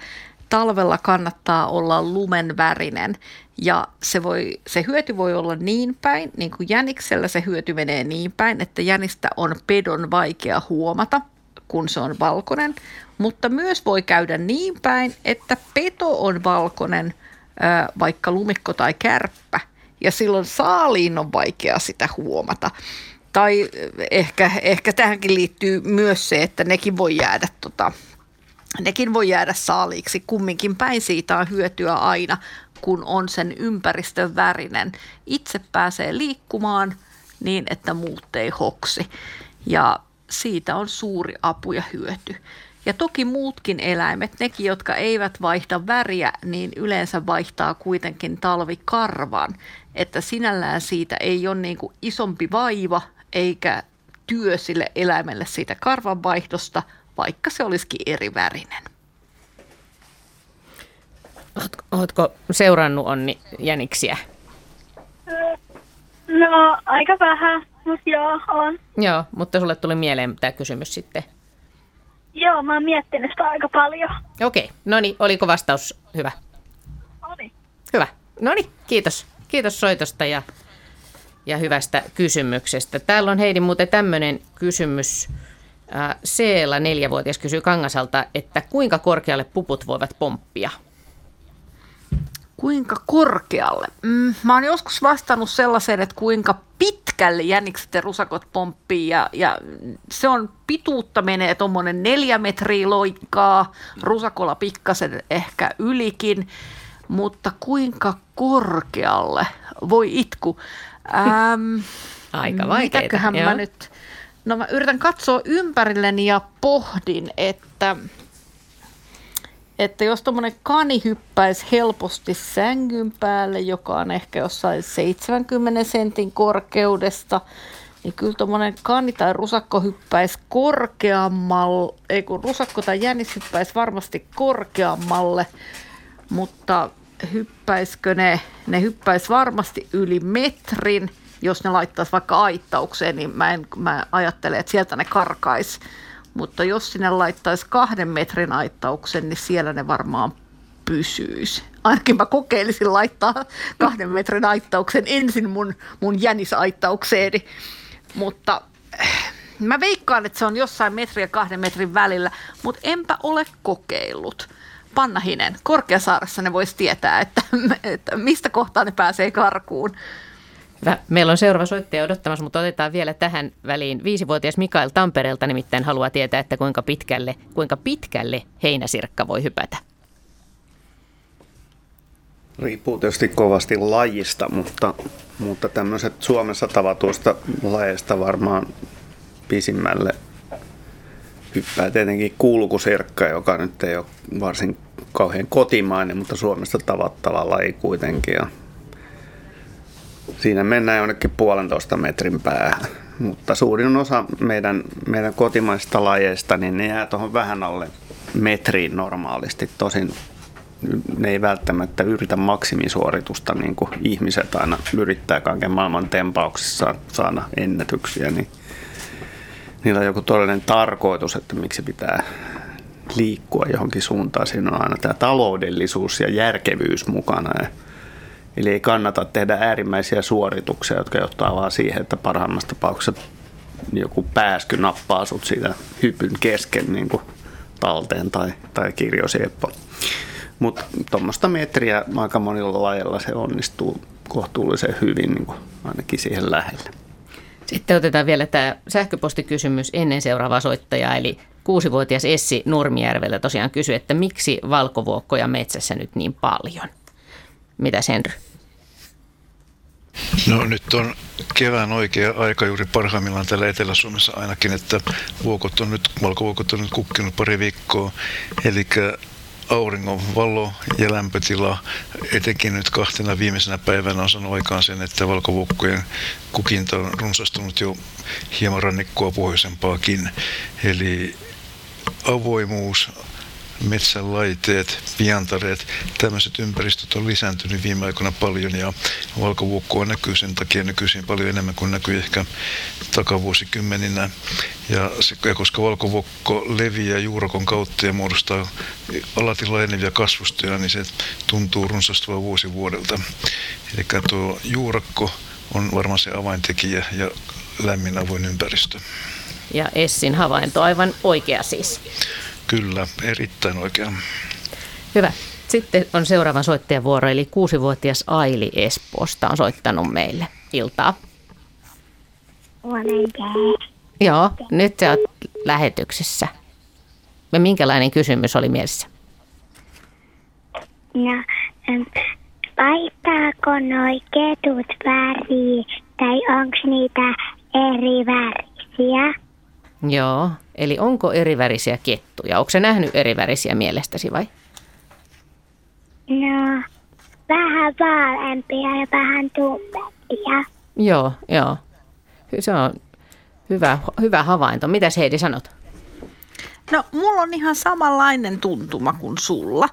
talvella kannattaa olla lumen värinen. Ja se, voi, se hyöty voi olla niin päin, niin kuin jäniksellä se hyöty menee niin päin, että jänistä on pedon vaikea huomata, kun se on valkoinen. Mutta myös voi käydä niin päin, että peto on valkoinen, vaikka lumikko tai kärppä. Ja silloin saaliin on vaikea sitä huomata. Tai ehkä, ehkä tähänkin liittyy myös se, että nekin voi jäädä tota, nekin voi jäädä saaliiksi. Kumminkin päin siitä on hyötyä aina, kun on sen ympäristön värinen. Itse pääsee liikkumaan niin, että muut ei hoksi. Ja siitä on suuri apu ja hyöty. Ja toki muutkin eläimet, nekin jotka eivät vaihda väriä, niin yleensä vaihtaa kuitenkin talvikarvan. Että sinällään siitä ei ole niin kuin isompi vaiva eikä työ sille eläimelle siitä karvanvaihdosta, vaikka se olisikin eri värinen. Oletko seurannut Onni jäniksiä? No aika vähän, mutta joo, on. Joo, mutta sulle tuli mieleen tämä kysymys sitten. Joo, mä oon miettinyt sitä aika paljon. Okei, no niin, oliko vastaus hyvä? Oli. Hyvä. No niin, kiitos. Kiitos soitosta ja, ja hyvästä kysymyksestä. Täällä on Heidi muuten tämmöinen kysymys. Seela, neljävuotias, kysyy Kangasalta, että kuinka korkealle puput voivat pomppia? Kuinka korkealle? Mm, mä oon joskus vastannut sellaiseen, että kuinka pitkälle jänikset ja rusakot pomppii ja, ja se on pituutta menee tuommoinen neljä metriä loikkaa, rusakolla pikkasen ehkä ylikin, mutta kuinka korkealle? Voi itku. Ähm, Aika vaikeaa. mä nyt No mä yritän katsoa ympärilleni ja pohdin, että, että jos tuommoinen kani hyppäisi helposti sängyn päälle, joka on ehkä jossain 70 sentin korkeudesta, niin kyllä tuommoinen kani tai rusakko hyppäisi korkeammalle, ei kun rusakko tai jänis hyppäisi varmasti korkeammalle, mutta hyppäisikö ne, ne hyppäisi varmasti yli metrin – jos ne laittaisi vaikka aittaukseen, niin mä, en, mä ajattelen, että sieltä ne karkais. Mutta jos sinne laittaisi kahden metrin aittauksen, niin siellä ne varmaan pysyisi. Ainakin mä kokeilisin laittaa kahden metrin aittauksen ensin mun, mun jänisaittaukseeni. Mutta äh, mä veikkaan, että se on jossain metri ja kahden metrin välillä, mutta enpä ole kokeillut. Pannahinen, Korkeasaaressa ne voisi tietää, että, että mistä kohtaa ne pääsee karkuun. Hyvä. Meillä on seuraava soittaja odottamassa, mutta otetaan vielä tähän väliin. Viisivuotias Mikael Tampereelta nimittäin haluaa tietää, että kuinka pitkälle, kuinka pitkälle heinäsirkka voi hypätä. Riippuu tietysti kovasti lajista, mutta, mutta tämmöiset Suomessa tavatuista lajeista varmaan pisimmälle hyppää tietenkin kulkusirkka, joka nyt ei ole varsin kauhean kotimainen, mutta Suomesta tavattava laji kuitenkin. Ja siinä mennään jonnekin puolentoista metrin päähän. Mutta suurin osa meidän, meidän kotimaisista lajeista, niin ne jää tuohon vähän alle metriin normaalisti. Tosin ne ei välttämättä yritä maksimisuoritusta, niin kuin ihmiset aina yrittää kaiken maailman tempauksissa saada ennätyksiä, niin niillä on joku todellinen tarkoitus, että miksi pitää liikkua johonkin suuntaan. Siinä on aina tämä taloudellisuus ja järkevyys mukana. Eli ei kannata tehdä äärimmäisiä suorituksia, jotka johtaa vaan siihen, että parhaimmassa tapauksessa joku pääsky nappaa sut siitä hypyn kesken niin kuin talteen tai, tai kirjosieppo. Mutta tuommoista metriä aika monilla lajeilla se onnistuu kohtuullisen hyvin niin kuin ainakin siihen lähelle. Sitten otetaan vielä tämä sähköpostikysymys ennen seuraavaa soittajaa, eli kuusivuotias Essi Nurmijärveltä tosiaan kysyi, että miksi valkovuokkoja metsässä nyt niin paljon? Mitä Henry? No nyt on kevään oikea aika juuri parhaimmillaan täällä Etelä-Suomessa ainakin, että vuokot on nyt, valkovuokot on nyt kukkinut pari viikkoa, eli auringon valo ja lämpötila, etenkin nyt kahtena viimeisenä päivänä on saanut aikaan sen, että valkovuokkojen kukinta on runsastunut jo hieman rannikkoa pohjoisempaakin. Eli avoimuus, metsälaiteet, piantareet, tämmöiset ympäristöt on lisääntynyt viime aikoina paljon ja valkovuokkoa näkyy sen takia nykyisin paljon enemmän kuin näkyy ehkä takavuosikymmeninä. Ja, se, ja koska valkovuokko leviää juurakon kautta ja muodostaa alati laajenevia kasvustoja, niin se tuntuu runsastuva vuosi vuodelta. Eli tuo juurakko on varmaan se avaintekijä ja lämmin avoin ympäristö. Ja Essin havainto aivan oikea siis. Kyllä, erittäin oikea. Hyvä. Sitten on seuraavan soittajan vuoro, eli kuusivuotias Aili Espoosta on soittanut meille iltaa. Joo, nyt sä oot lähetyksessä. Ja minkälainen kysymys oli mielessä? No, vaihtaako noi ketut väriä tai onko niitä eri värisiä? Joo, eli onko erivärisiä kettuja? Onko se nähnyt erivärisiä mielestäsi vai? No, vähän vaaleampia ja vähän tummempia. Joo, joo. Se on hyvä, hyvä havainto. Mitäs Heidi sanot? No, mulla on ihan samanlainen tuntuma kuin sulla.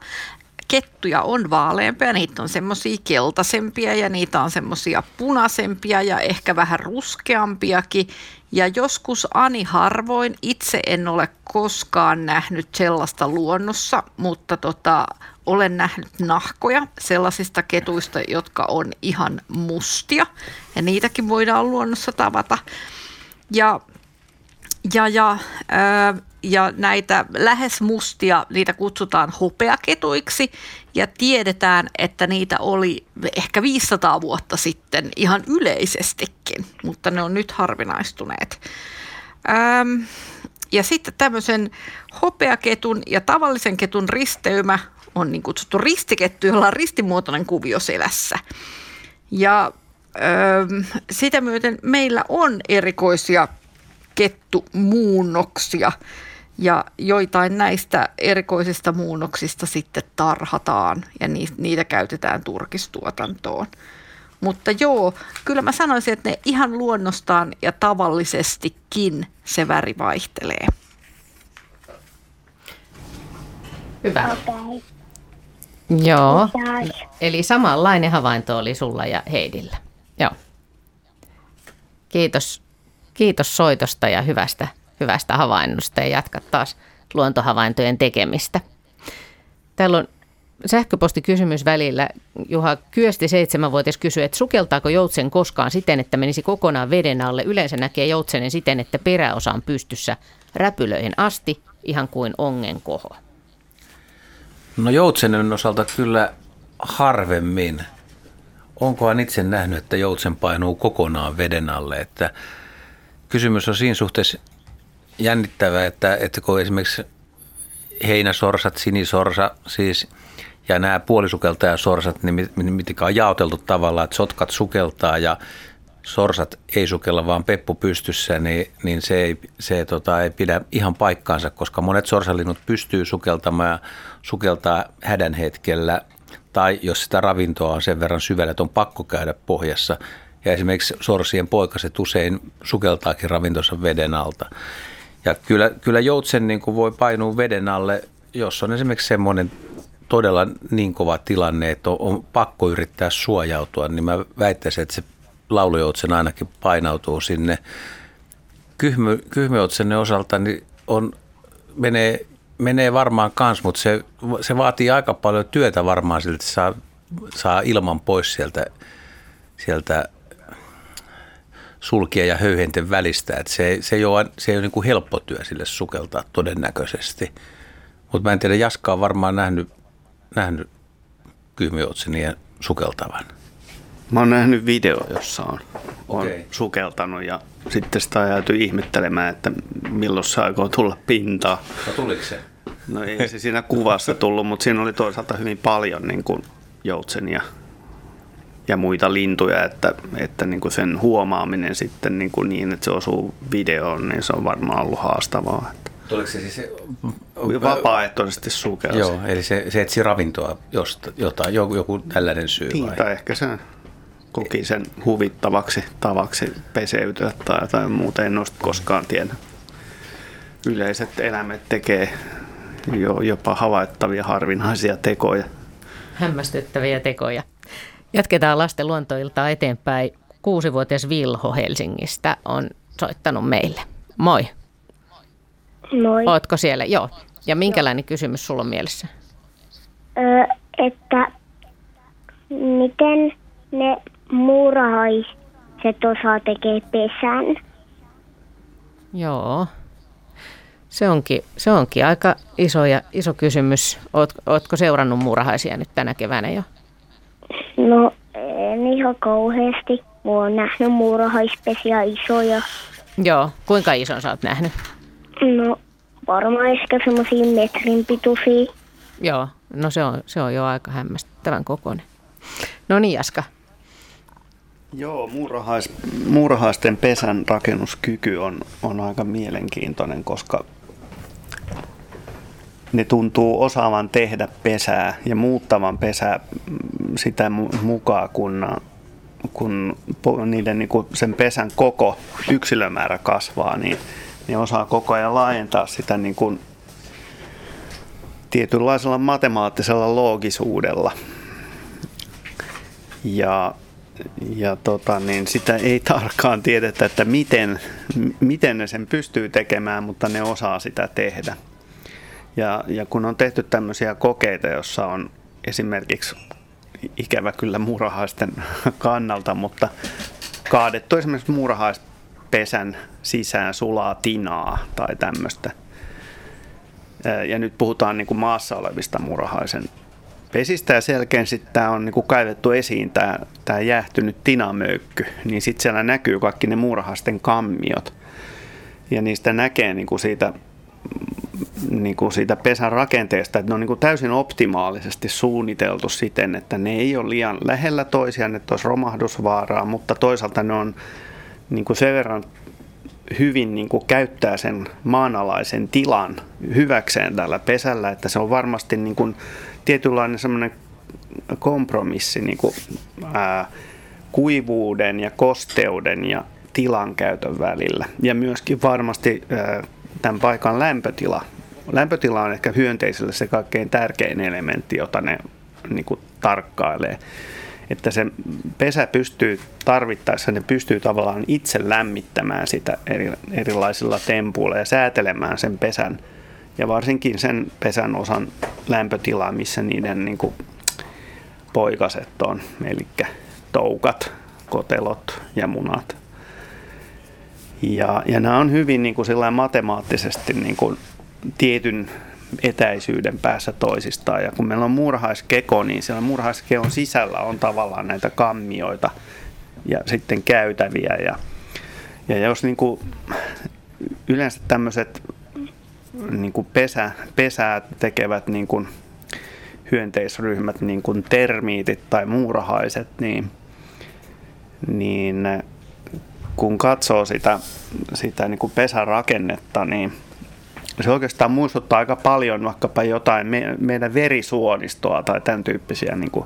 Kettuja on vaaleampia, niitä on semmoisia keltaisempia ja niitä on semmoisia punaisempia ja ehkä vähän ruskeampiakin. Ja joskus ani harvoin, itse en ole koskaan nähnyt sellaista luonnossa, mutta tota, olen nähnyt nahkoja sellaisista ketuista, jotka on ihan mustia. Ja niitäkin voidaan luonnossa tavata. Ja, ja, ja, ja näitä lähes mustia, niitä kutsutaan hopeaketuiksi ja tiedetään, että niitä oli ehkä 500 vuotta sitten ihan yleisestikin, mutta ne on nyt harvinaistuneet. Ja sitten tämmöisen hopeaketun ja tavallisen ketun risteymä on niin kutsuttu ristikettu, jolla on ristimuotoinen kuvio selässä. Ja ähm, sitä myöten meillä on erikoisia kettumuunnoksia ja joitain näistä erikoisista muunnoksista sitten tarhataan ja niitä käytetään turkistuotantoon. Mutta joo, kyllä mä sanoisin, että ne ihan luonnostaan ja tavallisestikin se väri vaihtelee. Hyvä. Okay. Joo, eli samanlainen havainto oli sulla ja Heidillä. Joo. Kiitos, kiitos soitosta ja hyvästä hyvästä havainnosta ja jatka taas luontohavaintojen tekemistä. Täällä on sähköpostikysymys välillä. Juha Kyösti, seitsemänvuotias, kysyy, että sukeltaako joutsen koskaan siten, että menisi kokonaan veden alle. Yleensä näkee joutsenen siten, että peräosa on pystyssä räpylöihin asti, ihan kuin ongen koho. No joutsenen osalta kyllä harvemmin. Onkohan itse nähnyt, että joutsen painuu kokonaan veden alle, että kysymys on siinä suhteessa jännittävää, että, että kun esimerkiksi heinäsorsat, sinisorsa siis ja nämä puolisukeltajasorsat, niin mitkä on jaoteltu tavallaan, että sotkat sukeltaa ja sorsat ei sukella vaan peppu pystyssä, niin, niin se, ei, se tota, ei pidä ihan paikkaansa, koska monet sorsalinnut pystyy sukeltamaan ja sukeltaa hädän hetkellä tai jos sitä ravintoa on sen verran syvällä, että on pakko käydä pohjassa. Ja esimerkiksi sorsien poikaset usein sukeltaakin ravintonsa veden alta. Ja kyllä, kyllä joutsen niin kuin voi painua veden alle, jos on esimerkiksi semmoinen todella niin kova tilanne, että on, on pakko yrittää suojautua, niin mä väittäisin, että se laulujoutsen ainakin painautuu sinne. Kyhmy, kyhmyjoutsenen osalta niin on, menee, menee varmaan kans, mutta se, se vaatii aika paljon työtä varmaan siltä, että saa, saa ilman pois sieltä, sieltä sulkia ja höyhenten välistä. Et se, se ei ole, se ei ole niin kuin helppo työ sille sukeltaa todennäköisesti. Mutta mä en tiedä, Jaska on varmaan nähnyt, nähnyt kyhmyjoutsenien sukeltavan. Mä oon nähnyt video, jossa on, on okay. sukeltanut ja sitten sitä on jääty ihmettelemään, että milloin se aikoo tulla pintaan. No tuliko se? No ei se siinä kuvassa tullut, mutta siinä oli toisaalta hyvin paljon niin kuin joutsenia ja muita lintuja, että, että niin kuin sen huomaaminen sitten niin, kuin niin, että se osuu videoon, niin se on varmaan ollut haastavaa. Tuliko se siis vapaaehtoisesti sukelsi? Joo, eli se, se etsi ravintoa josta, jotain, joku, joku tällainen syy niin, vai? Tai ehkä se koki sen huvittavaksi tavaksi peseytyä tai jotain muuta, en ole koskaan tiedä. Yleiset eläimet tekee jo, jopa havaittavia harvinaisia tekoja. Hämmästyttäviä tekoja. Jatketaan lasten luontoiltaa eteenpäin. Kuusivuotias Vilho Helsingistä on soittanut meille. Moi. Moi. Ootko siellä? Joo. Ja minkälainen kysymys sulla on mielessä? Ö, että miten ne muurahaiset osaa tekee pesän? Joo. Se onkin, se onkin aika iso, ja, iso kysymys. Oot, ootko seurannut muurahaisia nyt tänä keväänä jo? No en ihan kauheasti. Olen nähnyt muurahaispesiä isoja. Joo. Kuinka ison sä oot nähnyt? No varmaan ehkä semmoisia metrin pituisia. Joo. No se on, se on jo aika hämmästyttävän kokoinen. No niin, Jaska. Joo, muurahais, muurahaisten pesän rakennuskyky on, on aika mielenkiintoinen, koska ne tuntuu osaavan tehdä pesää ja muuttavan pesää sitä mukaan, kun, kun niiden niin kuin sen pesän koko yksilömäärä kasvaa, niin ne osaa koko ajan laajentaa sitä niin kuin tietynlaisella matemaattisella loogisuudella. Ja ja tota, niin sitä ei tarkkaan tiedetä, että miten, miten ne sen pystyy tekemään, mutta ne osaa sitä tehdä. Ja, ja kun on tehty tämmöisiä kokeita, jossa on esimerkiksi ikävä kyllä muurahaisten kannalta, mutta kaadettu esimerkiksi muurahaispesän sisään sulaa tinaa tai tämmöistä. Ja nyt puhutaan niin kuin maassa olevista muurahaisen pesistä ja selkeän sitten tämä on niinku kaivettu esiin tämä, tämä jäähtynyt tinamöykky, niin sitten siellä näkyy kaikki ne muurahasten kammiot. Ja niistä näkee niinku siitä, niinku siitä pesän rakenteesta, että ne on niinku täysin optimaalisesti suunniteltu siten, että ne ei ole liian lähellä toisiaan, että olisi romahdusvaaraa, mutta toisaalta ne on niinku sen verran hyvin niin kuin käyttää sen maanalaisen tilan hyväkseen tällä pesällä, että se on varmasti niin kuin tietynlainen semmoinen kompromissi niin kuin, ää, kuivuuden ja kosteuden ja tilan käytön välillä. Ja myöskin varmasti ää, tämän paikan lämpötila. Lämpötila on ehkä hyönteisille se kaikkein tärkein elementti, jota ne niin kuin, tarkkailee. Että se pesä pystyy tarvittaessa, ne pystyy tavallaan itse lämmittämään sitä eri, erilaisilla tempuilla ja säätelemään sen pesän ja varsinkin sen pesän osan lämpötilaa, missä niiden niin kuin, poikaset on, eli toukat, kotelot ja munat. Ja, ja nämä on hyvin niin kuin matemaattisesti niin kuin tietyn etäisyyden päässä toisistaan. Ja kun meillä on muurahaiskeko, niin siellä muurahaiskekon sisällä on tavallaan näitä kammioita ja sitten käytäviä. Ja, ja jos niin kuin yleensä tämmöiset niin kuin pesä, pesää tekevät niin kuin hyönteisryhmät, niin kuin termiitit tai muurahaiset, niin, niin kun katsoo sitä, sitä niin kuin pesärakennetta, niin se oikeastaan muistuttaa aika paljon vaikkapa jotain me, meidän verisuonistoa tai tämän tyyppisiä, niin kuin,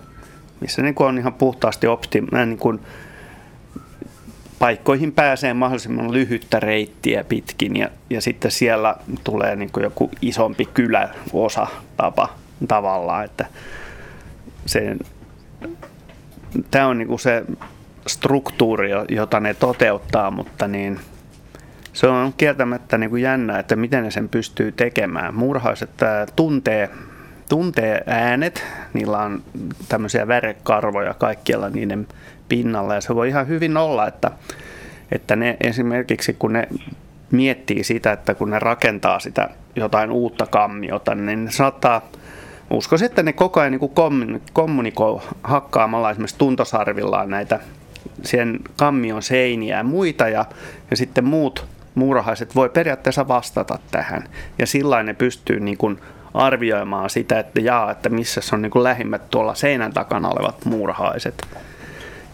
missä niin kuin on ihan puhtaasti optim, niin kuin paikkoihin pääsee mahdollisimman lyhyttä reittiä pitkin ja, ja sitten siellä tulee niin kuin joku isompi kyläosa tapa, tavallaan, että se, tämä on niin kuin se struktuuri, jota ne toteuttaa, mutta niin se on kieltämättä niin kuin jännä, että miten ne sen pystyy tekemään. Muurahaiset tuntee, tuntee äänet, niillä on tämmöisiä värekarvoja kaikkialla niiden pinnalla ja se voi ihan hyvin olla, että, että ne esimerkiksi kun ne miettii sitä, että kun ne rakentaa sitä jotain uutta kammiota, niin ne saattaa Uskoisin, että ne koko ajan niin kommunikoi hakkaamalla esimerkiksi tuntosarvillaan näitä sen kammion seiniä ja muita ja, ja sitten muut muurahaiset voi periaatteessa vastata tähän. Ja sillä ne pystyy niin kuin arvioimaan sitä, että jaa, että missä on niin kuin lähimmät tuolla seinän takana olevat muurahaiset.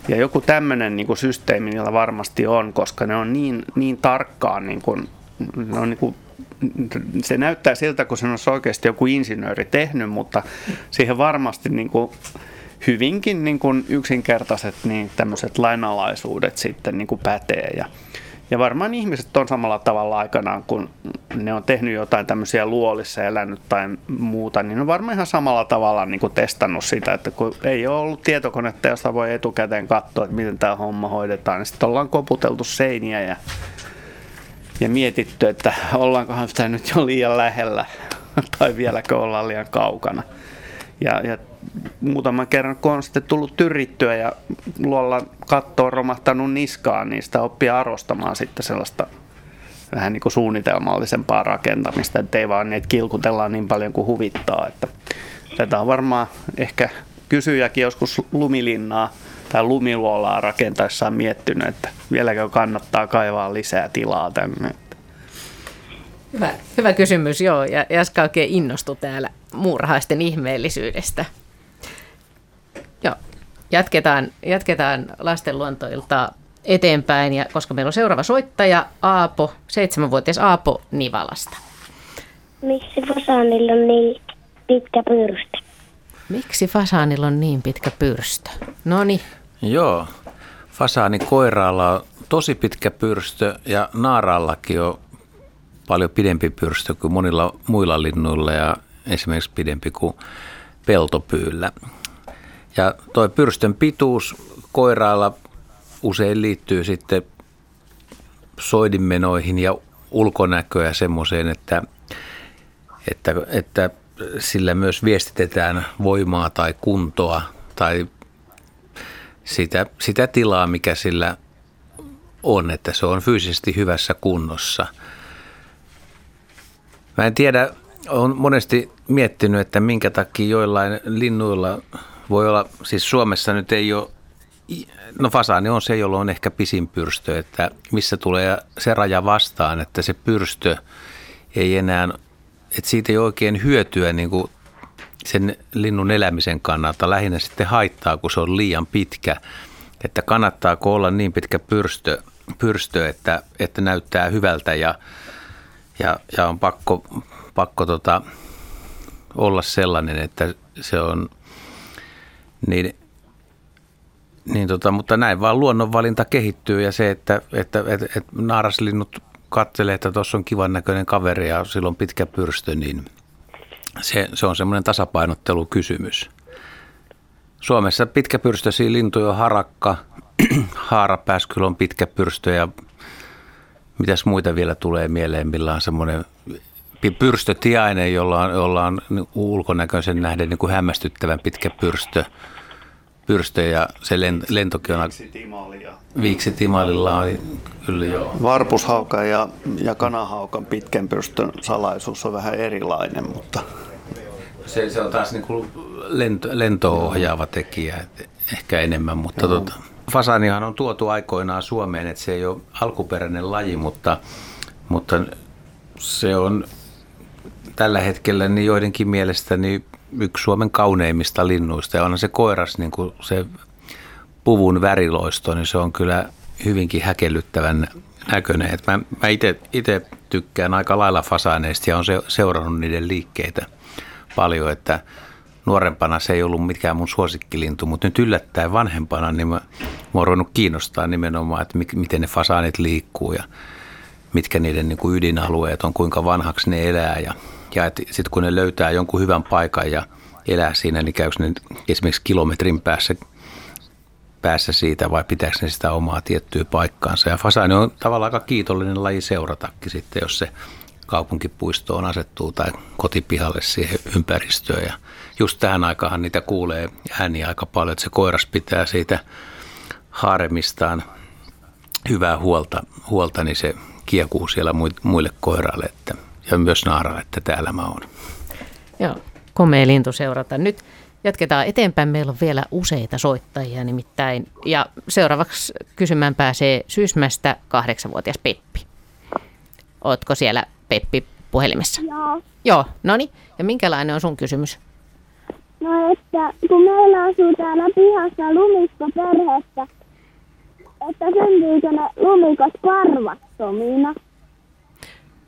Ja joku tämmöinen niin kuin systeemi niillä varmasti on, koska ne on niin, niin tarkkaan, niin kuin, ne on niin kuin, se näyttää siltä, kun se olisi oikeasti joku insinööri tehnyt, mutta siihen varmasti niin kuin, hyvinkin niin kuin yksinkertaiset niin tämmöiset lainalaisuudet sitten niin kuin pätee. Ja, Ja varmaan ihmiset on samalla tavalla aikanaan, kun ne on tehnyt jotain tämmöisiä luolissa elänyt tai muuta, niin on varmaan ihan samalla tavalla niin kuin testannut sitä, että kun ei ole ollut tietokonetta, josta voi etukäteen katsoa, että miten tämä homma hoidetaan, niin sitten ollaan koputeltu seiniä ja, ja mietitty, että ollaankohan sitä nyt jo liian lähellä tai vieläkö ollaan liian kaukana. Ja, ja muutaman kerran, kun on sitten tullut tyrittyä ja luolla katto on romahtanut niskaan, niin sitä oppii arvostamaan sitten sellaista vähän niin kuin suunnitelmallisempaa rakentamista, että ei vaan niitä kilkutellaan niin paljon kuin huvittaa. Että tätä on varmaan ehkä kysyjäkin joskus lumilinnaa tai lumiluolaa rakentaessaan miettinyt, että vieläkö kannattaa kaivaa lisää tilaa tänne. Hyvä, hyvä kysymys, joo. Ja Jaska oikein innostui täällä muurahaisten ihmeellisyydestä. Jatketaan, jatketaan lastenluontoilta eteenpäin, ja koska meillä on seuraava soittaja, Aapo, seitsemänvuotias Aapo Nivalasta. Miksi fasaanilla on niin pitkä pyrstö? Miksi fasaanilla on niin pitkä pyrstö? No niin. Joo, fasaani koiraalla on tosi pitkä pyrstö ja naarallakin on paljon pidempi pyrstö kuin monilla muilla linnuilla ja esimerkiksi pidempi kuin peltopyyllä. Ja tuo pyrstön pituus koirailla usein liittyy sitten soidinmenoihin ja ulkonäköä semmoiseen, että, että, että sillä myös viestitetään voimaa tai kuntoa tai sitä, sitä tilaa, mikä sillä on, että se on fyysisesti hyvässä kunnossa. Mä en tiedä, olen monesti miettinyt, että minkä takia joillain linnuilla voi olla, siis Suomessa nyt ei ole, no fasaani on se, jolla on ehkä pisin pyrstö, että missä tulee se raja vastaan, että se pyrstö ei enää, että siitä ei oikein hyötyä niin kuin sen linnun elämisen kannalta, lähinnä sitten haittaa, kun se on liian pitkä, että kannattaako olla niin pitkä pyrstö, pyrstö että, että näyttää hyvältä ja, ja, ja on pakko, pakko tota, olla sellainen, että se on niin, niin tota, mutta näin vaan luonnonvalinta kehittyy ja se, että, että, että, että naaraslinnut katselee, että tuossa on kivan näköinen kaveri ja sillä on pitkä pyrstö, niin se, se on semmoinen tasapainottelukysymys. Suomessa pitkäpyrstöisiä lintuja on harakka, haarapääskyllä on pitkä pyrstö ja mitäs muita vielä tulee mieleen, millä on semmoinen pyrstötiainen, jolla on, jolla on ulkonäköisen nähden niin kuin hämmästyttävän pitkä pyrstö. Pyrstö ja se lentokin on... Viiksitimalilla on kyllä joo. Varpushauka ja, ja kanahaukan pitkän pyrstön salaisuus on vähän erilainen, mutta... Se, se on taas niin kuin lento, lento-ohjaava tekijä ehkä enemmän, mutta tota, fasanihan on tuotu aikoinaan Suomeen, että se ei ole alkuperäinen laji, mutta, mutta se on tällä hetkellä niin joidenkin mielestä niin yksi Suomen kauneimmista linnuista. Ja onhan se koiras, niin kuin se puvun väriloisto, niin se on kyllä hyvinkin häkellyttävän näköinen. Et mä mä itse tykkään aika lailla fasaaneista ja on se, seurannut niiden liikkeitä paljon, että nuorempana se ei ollut mikään mun suosikkilintu, mutta nyt yllättäen vanhempana niin mä, mä oon ruvennut kiinnostaa nimenomaan, että miten ne fasaanit liikkuu ja mitkä niiden niin kuin ydinalueet on, kuinka vanhaksi ne elää ja ja sitten kun ne löytää jonkun hyvän paikan ja elää siinä, niin käykö ne esimerkiksi kilometrin päässä, päässä siitä vai pitääkö ne sitä omaa tiettyä paikkaansa. Ja fasaani on tavallaan aika kiitollinen laji seuratakin sitten, jos se kaupunkipuistoon asettuu tai kotipihalle siihen ympäristöön. Ja just tähän aikaan niitä kuulee ääniä aika paljon, että se koiras pitää siitä haaremistaan hyvää huolta, huolta niin se kiekuu siellä muille koiraille, että ja myös naaraa, että täällä mä oon. Joo, komea lintu seurata. Nyt jatketaan eteenpäin. Meillä on vielä useita soittajia nimittäin. Ja seuraavaksi kysymään pääsee Syysmästä kahdeksanvuotias Peppi. Ootko siellä Peppi puhelimessa? Joo. Joo, no niin. Ja minkälainen on sun kysymys? No, että kun meillä asuu täällä pihassa lumikko perheessä, että syntyykö ne lumikot karvattomina?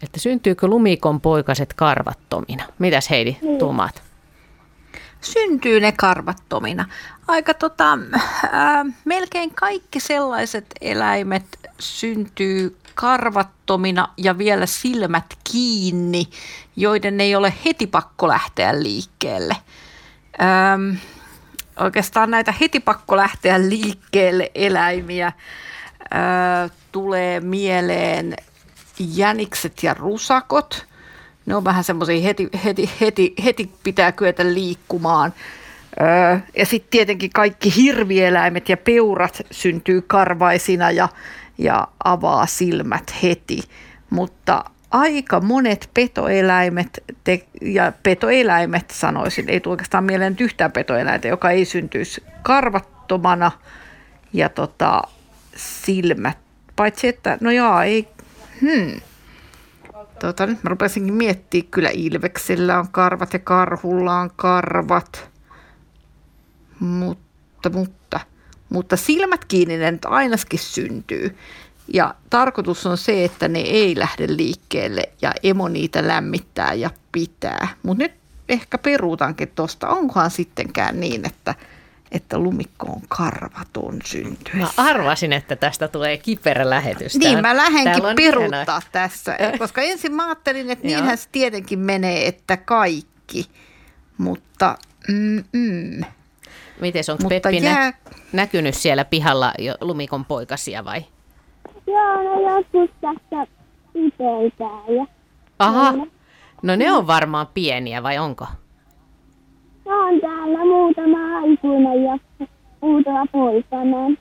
Että syntyykö lumikon poikaset karvattomina? Mitäs Heidi niin. tuumaat? syntyy ne karvattomina. Aika tota, ää, melkein kaikki sellaiset eläimet syntyy karvattomina ja vielä silmät kiinni, joiden ei ole heti pakko lähteä liikkeelle. Ähm, oikeastaan näitä heti pakko lähteä liikkeelle eläimiä ää, tulee mieleen jänikset ja rusakot. Ne on vähän semmoisia heti, heti, heti, heti pitää kyetä liikkumaan. Öö, ja sitten tietenkin kaikki hirvieläimet ja peurat syntyy karvaisina ja, ja avaa silmät heti. Mutta aika monet petoeläimet, te, ja petoeläimet sanoisin, ei tule oikeastaan mieleen yhtään petoeläintä, joka ei syntyisi karvattomana ja tota, silmät. Paitsi että, no jaa, ei, hmm. Tota, nyt mä rupesinkin miettimään, kyllä Ilveksellä on karvat ja karhulla on karvat. Mutta, mutta, mutta silmät kiinni ne nyt ainakin syntyy. Ja tarkoitus on se, että ne ei lähde liikkeelle ja emo niitä lämmittää ja pitää. Mutta nyt ehkä peruutankin tuosta. Onkohan sittenkään niin, että, että lumikko on karvaton syntyessä? Mä arvasin, että tästä tulee kiperä lähetys. Niin, mä lähdenkin peruuttaa tässä. Koska ensin mä ajattelin, että niinhän se tietenkin menee, että kaikki. Mutta mm, mm. Miten onko Peppi jää... näkynyt siellä pihalla jo lumikon poikasia vai? Joo, no joskus tässä iteltää. Aha, no ne on varmaan pieniä vai onko? No on täällä muutama aikuinen ja muutama poikainen.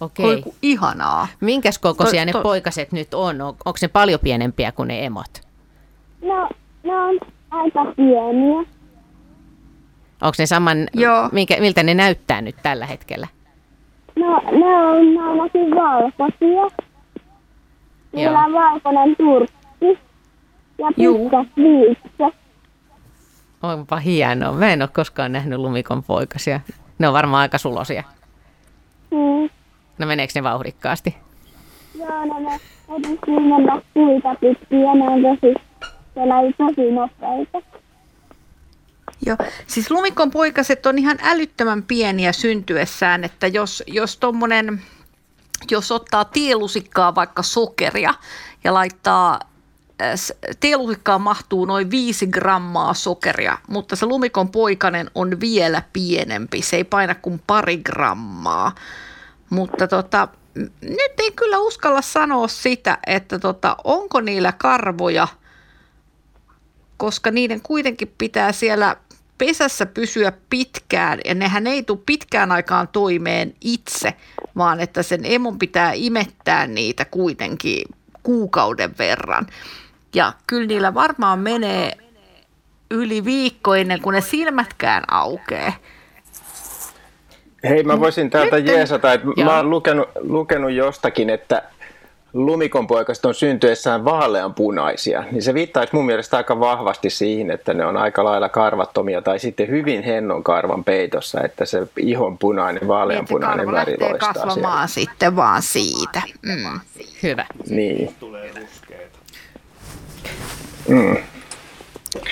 Okei. Oi, ihanaa. Minkäs kokoisia to, to... ne poikaset nyt on? on? Onko ne paljon pienempiä kuin ne emot? No, ne on aika pieniä. Onko ne saman, Joo. Minkä, miltä ne näyttää nyt tällä hetkellä? No, ne on ainakin valkoisia. Niillä on valkoinen turkki ja pitkät viikset. Onpa hienoa. Mä en ole koskaan nähnyt lumikon poikasia. Ne on varmaan aika sulosia. Mm. No meneekö ne vauhdikkaasti? Joo, no ne pystyy mennä puita pitkin ja ne on tosi, tosi nopeita. Joo, siis lumikon poikaset on ihan älyttömän pieniä syntyessään, että jos, jos tommonen, jos ottaa tielusikkaa vaikka sokeria ja laittaa teelusikkaan mahtuu noin 5 grammaa sokeria, mutta se lumikon poikanen on vielä pienempi. Se ei paina kuin pari grammaa. Mutta tota, nyt ei kyllä uskalla sanoa sitä, että tota, onko niillä karvoja, koska niiden kuitenkin pitää siellä pesässä pysyä pitkään ja nehän ei tule pitkään aikaan toimeen itse, vaan että sen emon pitää imettää niitä kuitenkin kuukauden verran. Ja kyllä niillä varmaan menee yli viikko ennen kuin ne silmätkään aukeaa. Hei, mä voisin täältä jeesata, että mä oon lukenut, lukenut jostakin, että lumikonpoikaset on syntyessään vaaleanpunaisia, niin se viittaisi mun mielestä aika vahvasti siihen, että ne on aika lailla karvattomia tai sitten hyvin hennon karvan peitossa, että se ihon punainen, vaaleanpunainen niin, väri loistaa kasvamaan siellä. sitten vaan siitä. Mm. Hyvä. Niin. Mm.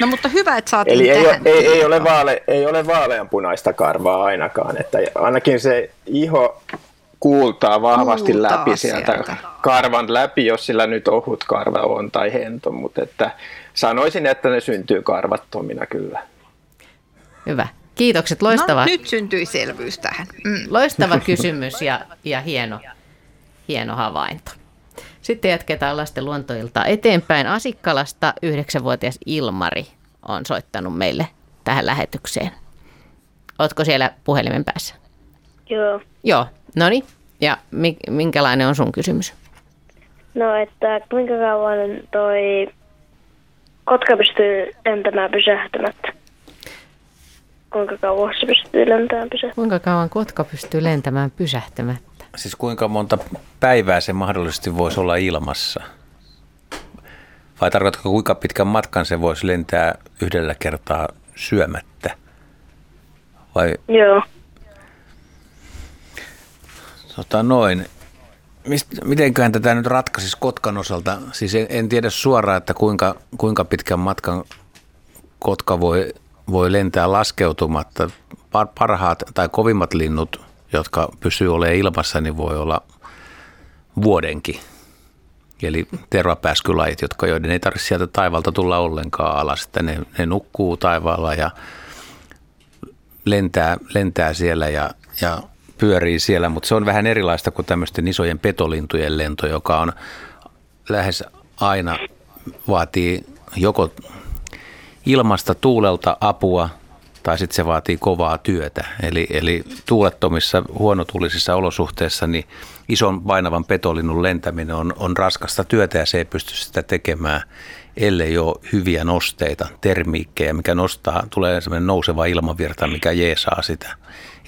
No mutta hyvä, että saatiin Eli ei, tähän. ei, ei, ole vaale, ei ole vaaleanpunaista karvaa ainakaan, että ainakin se iho kuultaa vahvasti kuultaa läpi sieltä, sieltä karvan läpi, jos sillä nyt ohut karva on tai hento, mutta että sanoisin, että ne syntyy karvattomina kyllä. Hyvä. Kiitokset, loistava. No, nyt syntyi selvyys tähän. Mm. Loistava kysymys ja, ja hieno, hieno havainto. Sitten jatketaan lasten luontoilta eteenpäin. Asikkalasta yhdeksänvuotias Ilmari on soittanut meille tähän lähetykseen. Ootko siellä puhelimen päässä? Joo. Joo, no niin. Ja minkälainen on sun kysymys? No, että kuinka kauan toi kotka pystyy lentämään pysähtymättä? Kuinka kauan se pystyy lentämään pysähtymättä? Kuinka kauan kotka pystyy lentämään pysähtymättä? Siis kuinka monta päivää se mahdollisesti voisi olla ilmassa? Vai tarkoitatko kuinka pitkän matkan se voisi lentää yhdellä kertaa syömättä? Vai... Joo. Tota noin. Mist, mitenköhän tätä nyt ratkaisisi Kotkan osalta? Siis en, en tiedä suoraan, että kuinka, kuinka pitkän matkan Kotka voi, voi lentää laskeutumatta. Parhaat tai kovimmat linnut, jotka pysyy olemaan ilmassa, niin voi olla vuodenkin. Eli tervapääskylajit, jotka joiden ei tarvitse sieltä taivalta tulla ollenkaan alas. Että ne, ne nukkuu taivaalla ja lentää, lentää siellä ja, ja pyörii siellä, mutta se on vähän erilaista kuin tämmöisten isojen petolintujen lento, joka on lähes aina vaatii joko ilmasta tuulelta apua tai sitten se vaatii kovaa työtä. Eli, eli tuulettomissa, huonotuulisissa olosuhteissa niin ison painavan petolinnun lentäminen on, on raskasta työtä ja se ei pysty sitä tekemään, ellei ole hyviä nosteita, termiikkejä, mikä nostaa, tulee sellainen nouseva ilmavirta, mikä jeesaa sitä.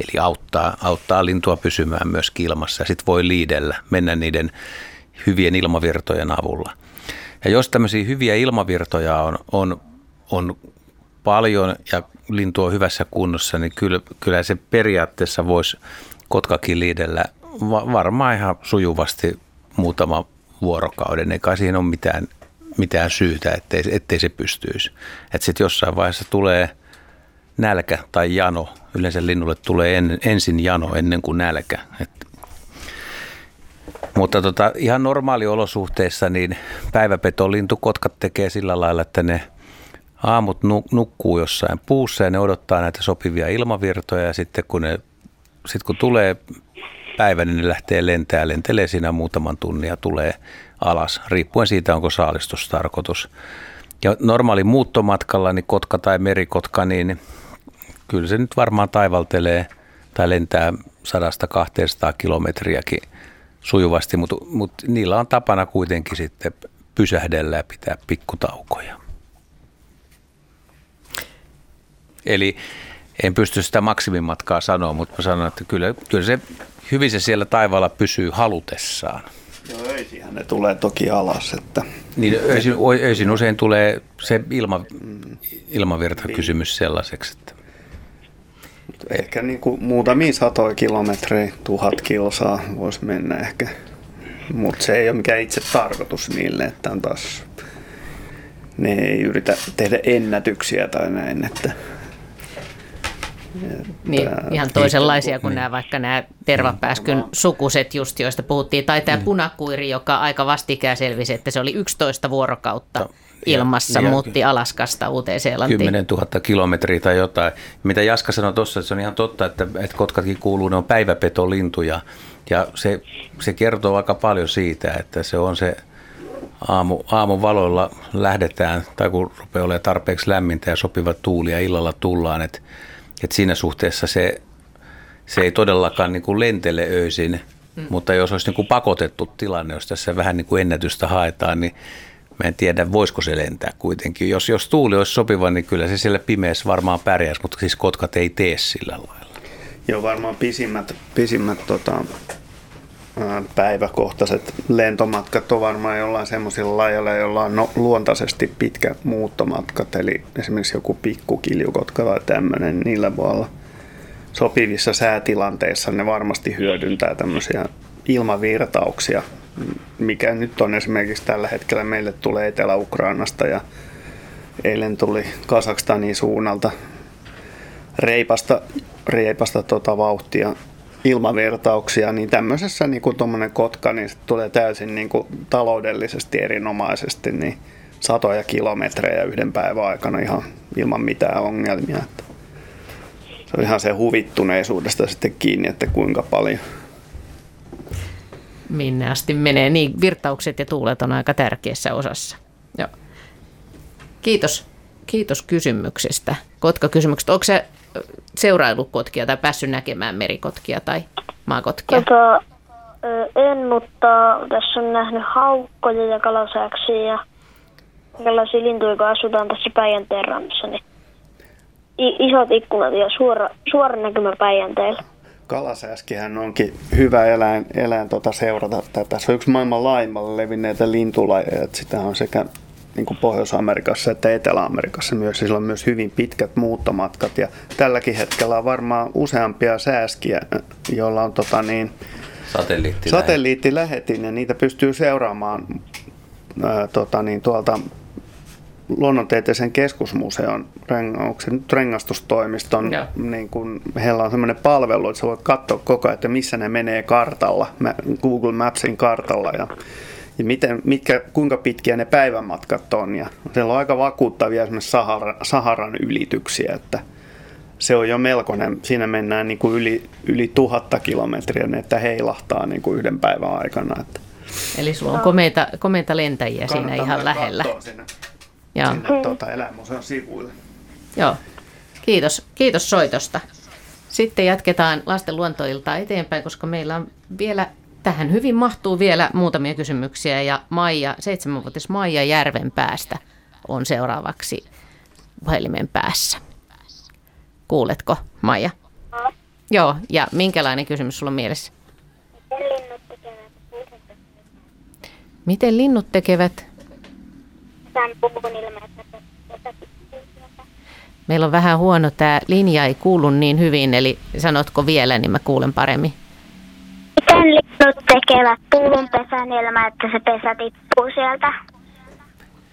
Eli auttaa, auttaa lintua pysymään myös ilmassa ja sitten voi liidellä, mennä niiden hyvien ilmavirtojen avulla. Ja jos tämmöisiä hyviä ilmavirtoja on, on, on paljon ja lintu on hyvässä kunnossa, niin kyllä, kyllä se periaatteessa voisi kotkakin liidellä varmaan ihan sujuvasti muutama vuorokauden, eikä siihen ole mitään, mitään syytä, ettei, ettei se pystyisi. Että sitten jossain vaiheessa tulee nälkä tai jano. Yleensä linnulle tulee en, ensin jano ennen kuin nälkä. Et, mutta tota, ihan normaaliolosuhteissa niin päiväpetolintukotkat tekee sillä lailla, että ne aamut nukkuu jossain puussa ja ne odottaa näitä sopivia ilmavirtoja ja sitten kun, ne, sitten kun tulee päivä, niin ne lähtee lentää, lentelee siinä muutaman tunnin ja tulee alas, riippuen siitä, onko saalistustarkoitus. Ja normaali muuttomatkalla, niin kotka tai merikotka, niin kyllä se nyt varmaan taivaltelee tai lentää 100-200 kilometriäkin sujuvasti, mutta, mutta niillä on tapana kuitenkin sitten pysähdellä ja pitää pikkutaukoja. Eli en pysty sitä maksimimatkaa sanoa, mutta mä sanon, että kyllä, kyllä se hyvin se siellä taivaalla pysyy halutessaan. Joo, öisinhän ne tulee toki alas. Että... Niin, öisin, öisin usein tulee se ilma, ilmavirta-kysymys sellaiseksi, että Ehkä niin kuin muutamia satoja kilometrejä, tuhat kilsaa voisi mennä ehkä. Mutta se ei ole mikään itse tarkoitus niille, että on taas, ne ei yritä tehdä ennätyksiä tai näin, että niin, ihan toisenlaisia kuin niin. nämä vaikka nämä tervapääskyn mm. sukuset just, joista puhuttiin. Tai tämä mm. punakuiri, joka aika vastikään selvisi, että se oli 11 vuorokautta ilmassa, ja, muutti Alaskasta Uuteen-Seelantiin. 10 000 kilometriä tai jotain. Mitä Jaska sanoi tuossa, että se on ihan totta, että, että kotkatkin kuuluu, ne on päiväpetolintuja. Ja se, se kertoo aika paljon siitä, että se on se aamu, aamun valoilla lähdetään, tai kun rupeaa olemaan tarpeeksi lämmintä ja sopiva tuuli ja illalla tullaan, että et siinä suhteessa se, se ei todellakaan niin kuin lentele öisin, mm. mutta jos olisi niin kuin pakotettu tilanne, jos tässä vähän niin kuin ennätystä haetaan, niin mä en tiedä, voisiko se lentää kuitenkin. Jos, jos tuuli olisi sopiva, niin kyllä se siellä pimeässä varmaan pärjäisi, mutta siis kotkat ei tee sillä lailla. Joo, varmaan pisimmät, pisimmät tota, päiväkohtaiset lentomatkat on varmaan jollain semmoisilla lajeilla, joilla on no, luontaisesti pitkä muuttomatkat, eli esimerkiksi joku pikkukiljukotka tai tämmöinen, niillä voi olla sopivissa säätilanteissa. Ne varmasti hyödyntää tämmöisiä ilmavirtauksia, mikä nyt on esimerkiksi tällä hetkellä meille tulee Etelä-Ukrainasta ja eilen tuli Kasakstanin suunnalta reipasta, reipasta tota vauhtia ilmavirtauksia, niin tämmöisessä niin kuin tuommoinen kotka, niin tulee täysin niin kuin taloudellisesti erinomaisesti niin satoja kilometrejä yhden päivän aikana ihan ilman mitään ongelmia. Että se on ihan se huvittuneisuudesta sitten kiinni, että kuinka paljon. Minne asti menee. Niin, virtaukset ja tuulet on aika tärkeässä osassa. Joo. Kiitos. Kiitos kysymyksestä. Kotka-kysymykset. Onko se seurailukotkia tai päässyt näkemään merikotkia tai maakotkia? Tota, en, mutta tässä on nähnyt haukkoja ja kalasääksiä ja tällaisia lintuja, kun asutaan tässä Päijänteen rannassa. Niin isot ikkunat ja suora, suora näkymä Päijänteellä. Kalasääskihän onkin hyvä eläin, eläin tota seurata tätä. Se on yksi maailman laajimmalle levinneitä lintulajeja. Sitä on sekä niin kuin Pohjois-Amerikassa että Etelä-Amerikassa myös. Sillä on myös hyvin pitkät muuttomatkat ja tälläkin hetkellä on varmaan useampia sääskiä, joilla on tota niin, satelliittilähetin. satelliittilähetin ja niitä pystyy seuraamaan ää, tota niin, tuolta luonnontieteisen keskusmuseon rengastustoimiston, niin kun, heillä on sellainen palvelu, että sä voit katsoa koko ajan, että missä ne menee kartalla, Google Mapsin kartalla ja, ja miten, mitkä, kuinka pitkiä ne päivämatkat on. Ja siellä on aika vakuuttavia esimerkiksi Sahara, Saharan ylityksiä, että se on jo melkoinen. Siinä mennään niin kuin yli, yli tuhatta kilometriä, että heilahtaa niin kuin yhden päivän aikana. Että. Eli sulla on komeita, komeita lentäjiä siinä ihan lähellä. Sinne, ja. sinne tuota, eläinmuseon sivuille. Joo. Kiitos, kiitos soitosta. Sitten jatketaan lasten luontoiltaa eteenpäin, koska meillä on vielä, tähän hyvin mahtuu vielä muutamia kysymyksiä. Ja Maija, seitsemänvuotias Maija Järven päästä on seuraavaksi puhelimen päässä. Kuuletko, Maija? No. Joo, ja minkälainen kysymys sulla on mielessä? Miten linnut tekevät? Miten linnut tekevät? Meillä on vähän huono tämä linja, ei kuulu niin hyvin, eli sanotko vielä, niin mä kuulen paremmin. Miten linnut tekevät puulunpesän ilman, että se pesä tippuu sieltä?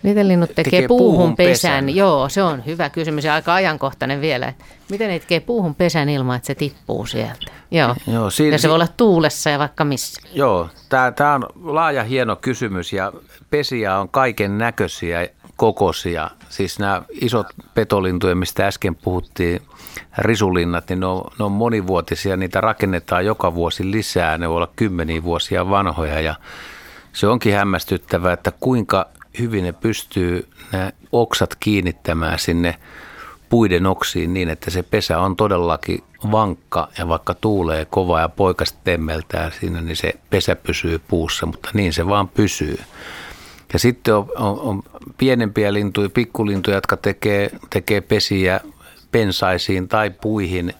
Miten linnut tekee, tekee puuhun pesän? pesän? Joo, se on hyvä kysymys ja aika ajankohtainen vielä. Miten ne tekee puuhun pesän ilman, että se tippuu sieltä? Joo, Joo siinä, ja se voi olla tuulessa ja vaikka missä. Joo, tämä on laaja hieno kysymys ja pesiä on kaiken näköisiä kokoisia. Siis nämä isot petolintuja, mistä äsken puhuttiin, risulinnat, niin ne on, ne on monivuotisia. Niitä rakennetaan joka vuosi lisää. Ne voi olla kymmeniä vuosia vanhoja ja se onkin hämmästyttävää, että kuinka hyvin ne pystyy nämä oksat kiinnittämään sinne puiden oksiin niin, että se pesä on todellakin vankka ja vaikka tuulee kova ja poikas temmeltää siinä, niin se pesä pysyy puussa, mutta niin se vaan pysyy. Ja sitten on, on, on pienempiä lintuja, pikkulintuja, jotka tekee, tekee pesiä pensaisiin tai puihin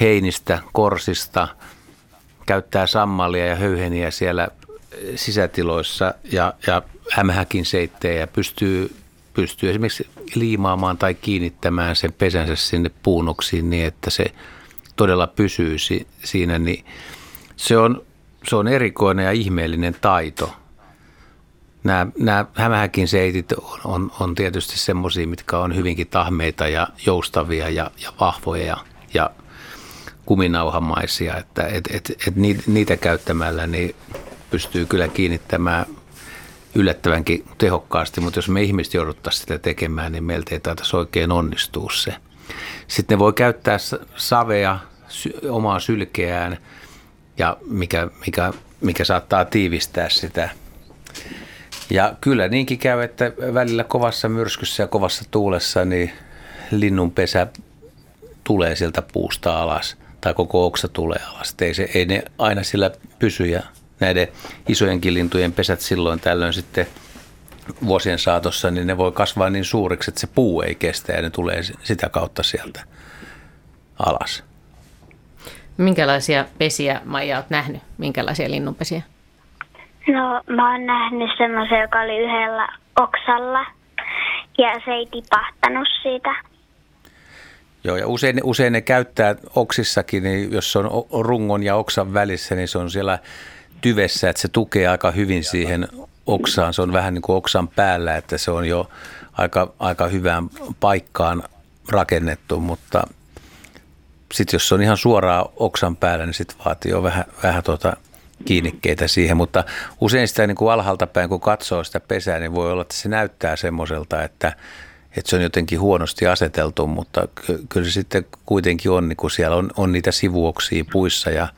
heinistä, korsista, käyttää sammalia ja höyheniä siellä sisätiloissa ja, ja hämähäkin seittejä ja pystyy, pystyy esimerkiksi liimaamaan tai kiinnittämään sen pesänsä sinne puunoksiin niin, että se todella pysyy si, siinä, niin se on, se on erikoinen ja ihmeellinen taito. Nämä, nämä hämähäkin seitit on, on, on tietysti semmoisia, mitkä on hyvinkin tahmeita ja joustavia ja, ja vahvoja ja, ja kuminauhamaisia, että et, et, et niitä käyttämällä niin pystyy kyllä kiinnittämään yllättävänkin tehokkaasti, mutta jos me ihmiset jouduttaisiin sitä tekemään, niin meiltä ei taitaisi oikein onnistua se. Sitten ne voi käyttää savea, omaa sylkeään, ja mikä, mikä, mikä saattaa tiivistää sitä. Ja kyllä niinkin käy, että välillä kovassa myrskyssä ja kovassa tuulessa niin linnun pesä tulee sieltä puusta alas tai koko oksa tulee alas. Ei, se, ei ne aina sillä pysy ja näiden isojenkin lintujen pesät silloin tällöin sitten vuosien saatossa, niin ne voi kasvaa niin suuriksi, että se puu ei kestä ja ne tulee sitä kautta sieltä alas. Minkälaisia pesiä, Maija, olet nähnyt? Minkälaisia linnunpesiä? No, mä oon nähnyt semmoisen, joka oli yhdellä oksalla ja se ei tipahtanut siitä. Joo, ja usein, usein ne käyttää oksissakin, niin jos se on rungon ja oksan välissä, niin se on siellä tyvessä, että se tukee aika hyvin siihen oksaan. Se on vähän niin kuin oksan päällä, että se on jo aika, aika hyvään paikkaan rakennettu, mutta sitten jos se on ihan suoraan oksan päällä, niin sitten vaatii jo vähän, vähän tuota kiinnikkeitä siihen, mutta usein sitä niin kuin alhaalta päin, kun katsoo sitä pesää, niin voi olla, että se näyttää semmoiselta, että, että se on jotenkin huonosti aseteltu, mutta kyllä se sitten kuitenkin on, niin kun siellä on, on niitä sivuoksia puissa ja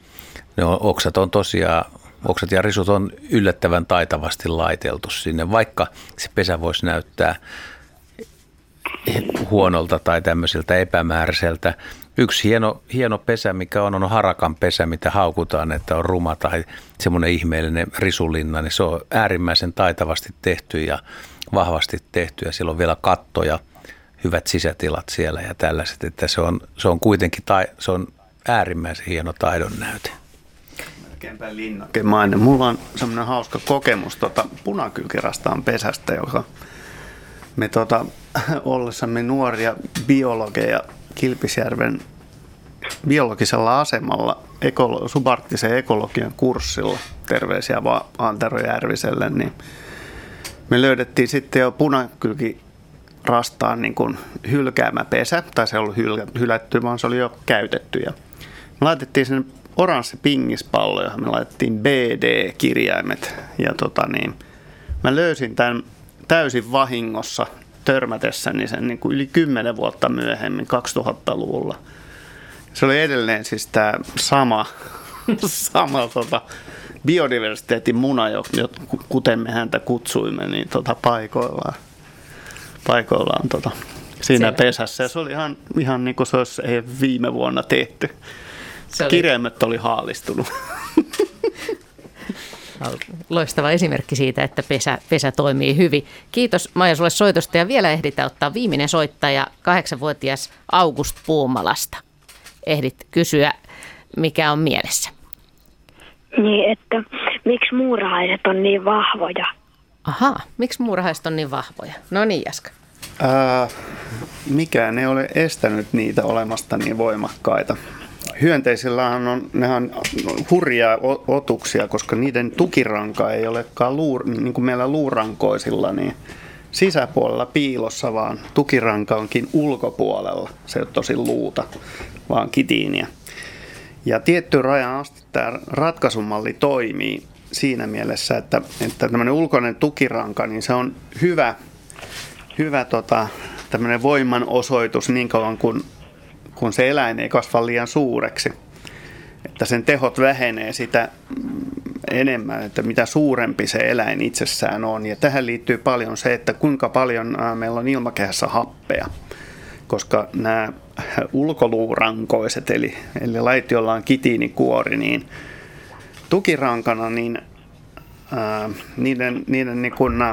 ne on, oksat on tosiaan oksat ja risut on yllättävän taitavasti laiteltu sinne, vaikka se pesä voisi näyttää huonolta tai tämmöiseltä epämääräiseltä. Yksi hieno, hieno pesä, mikä on, on harakan pesä, mitä haukutaan, että on ruma tai semmoinen ihmeellinen risulinna, niin se on äärimmäisen taitavasti tehty ja vahvasti tehty ja siellä on vielä kattoja, hyvät sisätilat siellä ja tällaiset, että se on, se on kuitenkin tai, se on äärimmäisen hieno taidon näyte melkeinpä linnakemainen. Mulla on semmoinen hauska kokemus tota punakylkirastaan pesästä, joka me tota, ollessamme nuoria biologeja Kilpisjärven biologisella asemalla ekolo- subarktisen ekologian kurssilla, terveisiä vaan Antero Järviselle, niin me löydettiin sitten jo punakylki rastaan niin kuin hylkäämä pesä, tai se ei ollut hylätty, vaan se oli jo käytetty. Ja me laitettiin sen oranssi pingispallo, johon me laitettiin BD-kirjaimet. Ja tota niin, mä löysin tämän täysin vahingossa törmätessäni sen niin kuin yli 10 vuotta myöhemmin, 2000-luvulla. Se oli edelleen siis tämä sama, sama tota, biodiversiteetin muna, kuten me häntä kutsuimme, niin tota, paikoillaan, paikoillaan tota, siinä se. pesässä. Ja se oli ihan, ihan niin kuin se olisi viime vuonna tehty. Se oli... Kirjaimet oli haalistunut. Loistava esimerkki siitä, että pesä, pesä toimii hyvin. Kiitos Maija sulle soitosta ja vielä ehditään ottaa viimeinen soittaja, kahdeksanvuotias August Puumalasta. Ehdit kysyä, mikä on mielessä. Niin, että miksi muurahaiset on niin vahvoja? Aha, miksi muurahaiset on niin vahvoja? No niin, Jaska. Ää, mikään ei ole estänyt niitä olemasta niin voimakkaita. Hyönteisillähän on, nehän on hurjaa otuksia, koska niiden tukiranka ei olekaan luur, niin kuin meillä luurankoisilla, niin sisäpuolella piilossa, vaan tukiranka onkin ulkopuolella. Se ei ole luuta, vaan kitiiniä. Ja tietty rajan asti tämä ratkaisumalli toimii siinä mielessä, että, että tämmöinen ulkoinen tukiranka, niin se on hyvä, hyvä tota, tämmöinen voimanosoitus niin kauan kuin kun se eläin ei kasva liian suureksi. Että sen tehot vähenee sitä enemmän, että mitä suurempi se eläin itsessään on. Ja tähän liittyy paljon se, että kuinka paljon meillä on ilmakehässä happea. Koska nämä ulkoluurankoiset, eli, eli lait, joilla on kitiinikuori, niin tukirankana, niin ää, niiden, niiden niin kun,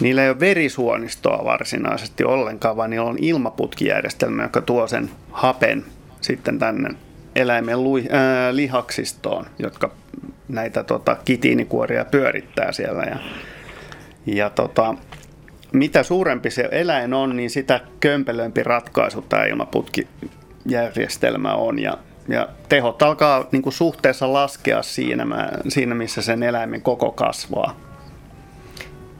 Niillä ei ole verisuonistoa varsinaisesti ollenkaan, vaan niillä on ilmaputkijärjestelmä, joka tuo sen hapen sitten tänne eläimen lui, ää, lihaksistoon, jotka näitä tota, kitiinikuoria pyörittää siellä. Ja, ja tota, mitä suurempi se eläin on, niin sitä kömpelömpi ratkaisu tämä ilmaputkijärjestelmä on. Ja, ja tehot alkaa niin kuin suhteessa laskea siinä, siinä, missä sen eläimen koko kasvaa.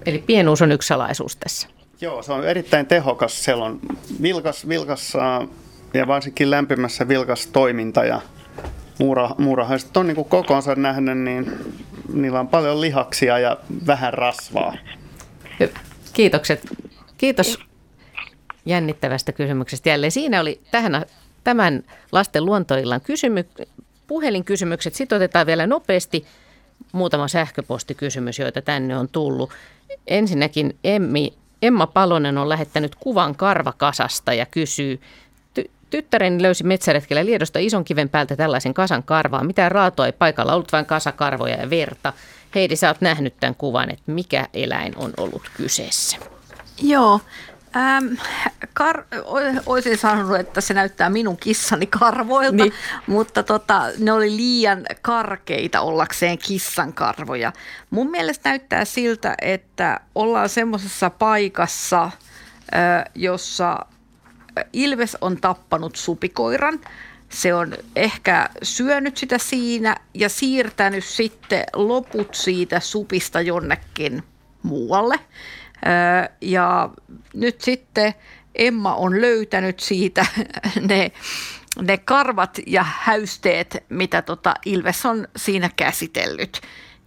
Eli pienuus on yksi salaisuus tässä. Joo, se on erittäin tehokas. Siellä on vilkas, vilkas ja varsinkin lämpimässä vilkas toiminta ja muura, muurahaiset on niin kuin kokonsa nähden, niin niillä on paljon lihaksia ja vähän rasvaa. Kiitokset. Kiitos jännittävästä kysymyksestä. Jälleen siinä oli tähän, tämän lasten luontoillan kysymy, puhelinkysymykset. Sitten otetaan vielä nopeasti muutama sähköpostikysymys, joita tänne on tullut. Ensinnäkin Emmi, Emma Palonen on lähettänyt kuvan karvakasasta ja kysyy, ty- tyttäreni löysi metsäretkellä Liedosta ison kiven päältä tällaisen kasan karvaa. Mitä raatoa ei paikalla ollut, vain kasakarvoja ja verta. Heidi, sä oot nähnyt tämän kuvan, että mikä eläin on ollut kyseessä. Joo, Ähm, kar- olisin sanonut, että se näyttää minun kissani karvoilta, niin. mutta tota, ne oli liian karkeita ollakseen kissan karvoja. Mun mielestä näyttää siltä, että ollaan semmoisessa paikassa, jossa Ilves on tappanut supikoiran. Se on ehkä syönyt sitä siinä ja siirtänyt sitten loput siitä supista jonnekin muualle. Ja nyt sitten Emma on löytänyt siitä ne, ne karvat ja häysteet, mitä tota Ilves on siinä käsitellyt.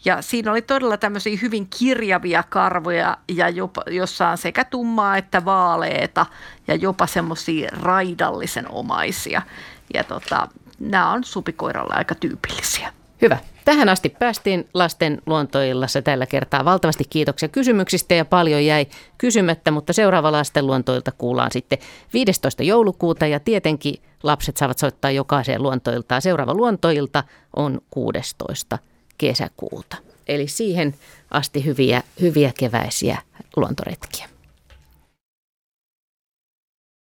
Ja siinä oli todella tämmöisiä hyvin kirjavia karvoja, ja jopa, jossa on sekä tummaa että vaaleeta ja jopa semmoisia raidallisen omaisia. Ja tota, nämä on supikoiralle aika tyypillisiä. Hyvä. Tähän asti päästiin lasten luontoillassa tällä kertaa. Valtavasti kiitoksia kysymyksistä ja paljon jäi kysymättä, mutta seuraava lasten luontoilta kuullaan sitten 15. joulukuuta ja tietenkin lapset saavat soittaa jokaiseen luontoiltaan. Seuraava luontoilta on 16. kesäkuuta. Eli siihen asti hyviä, hyviä keväisiä luontoretkiä.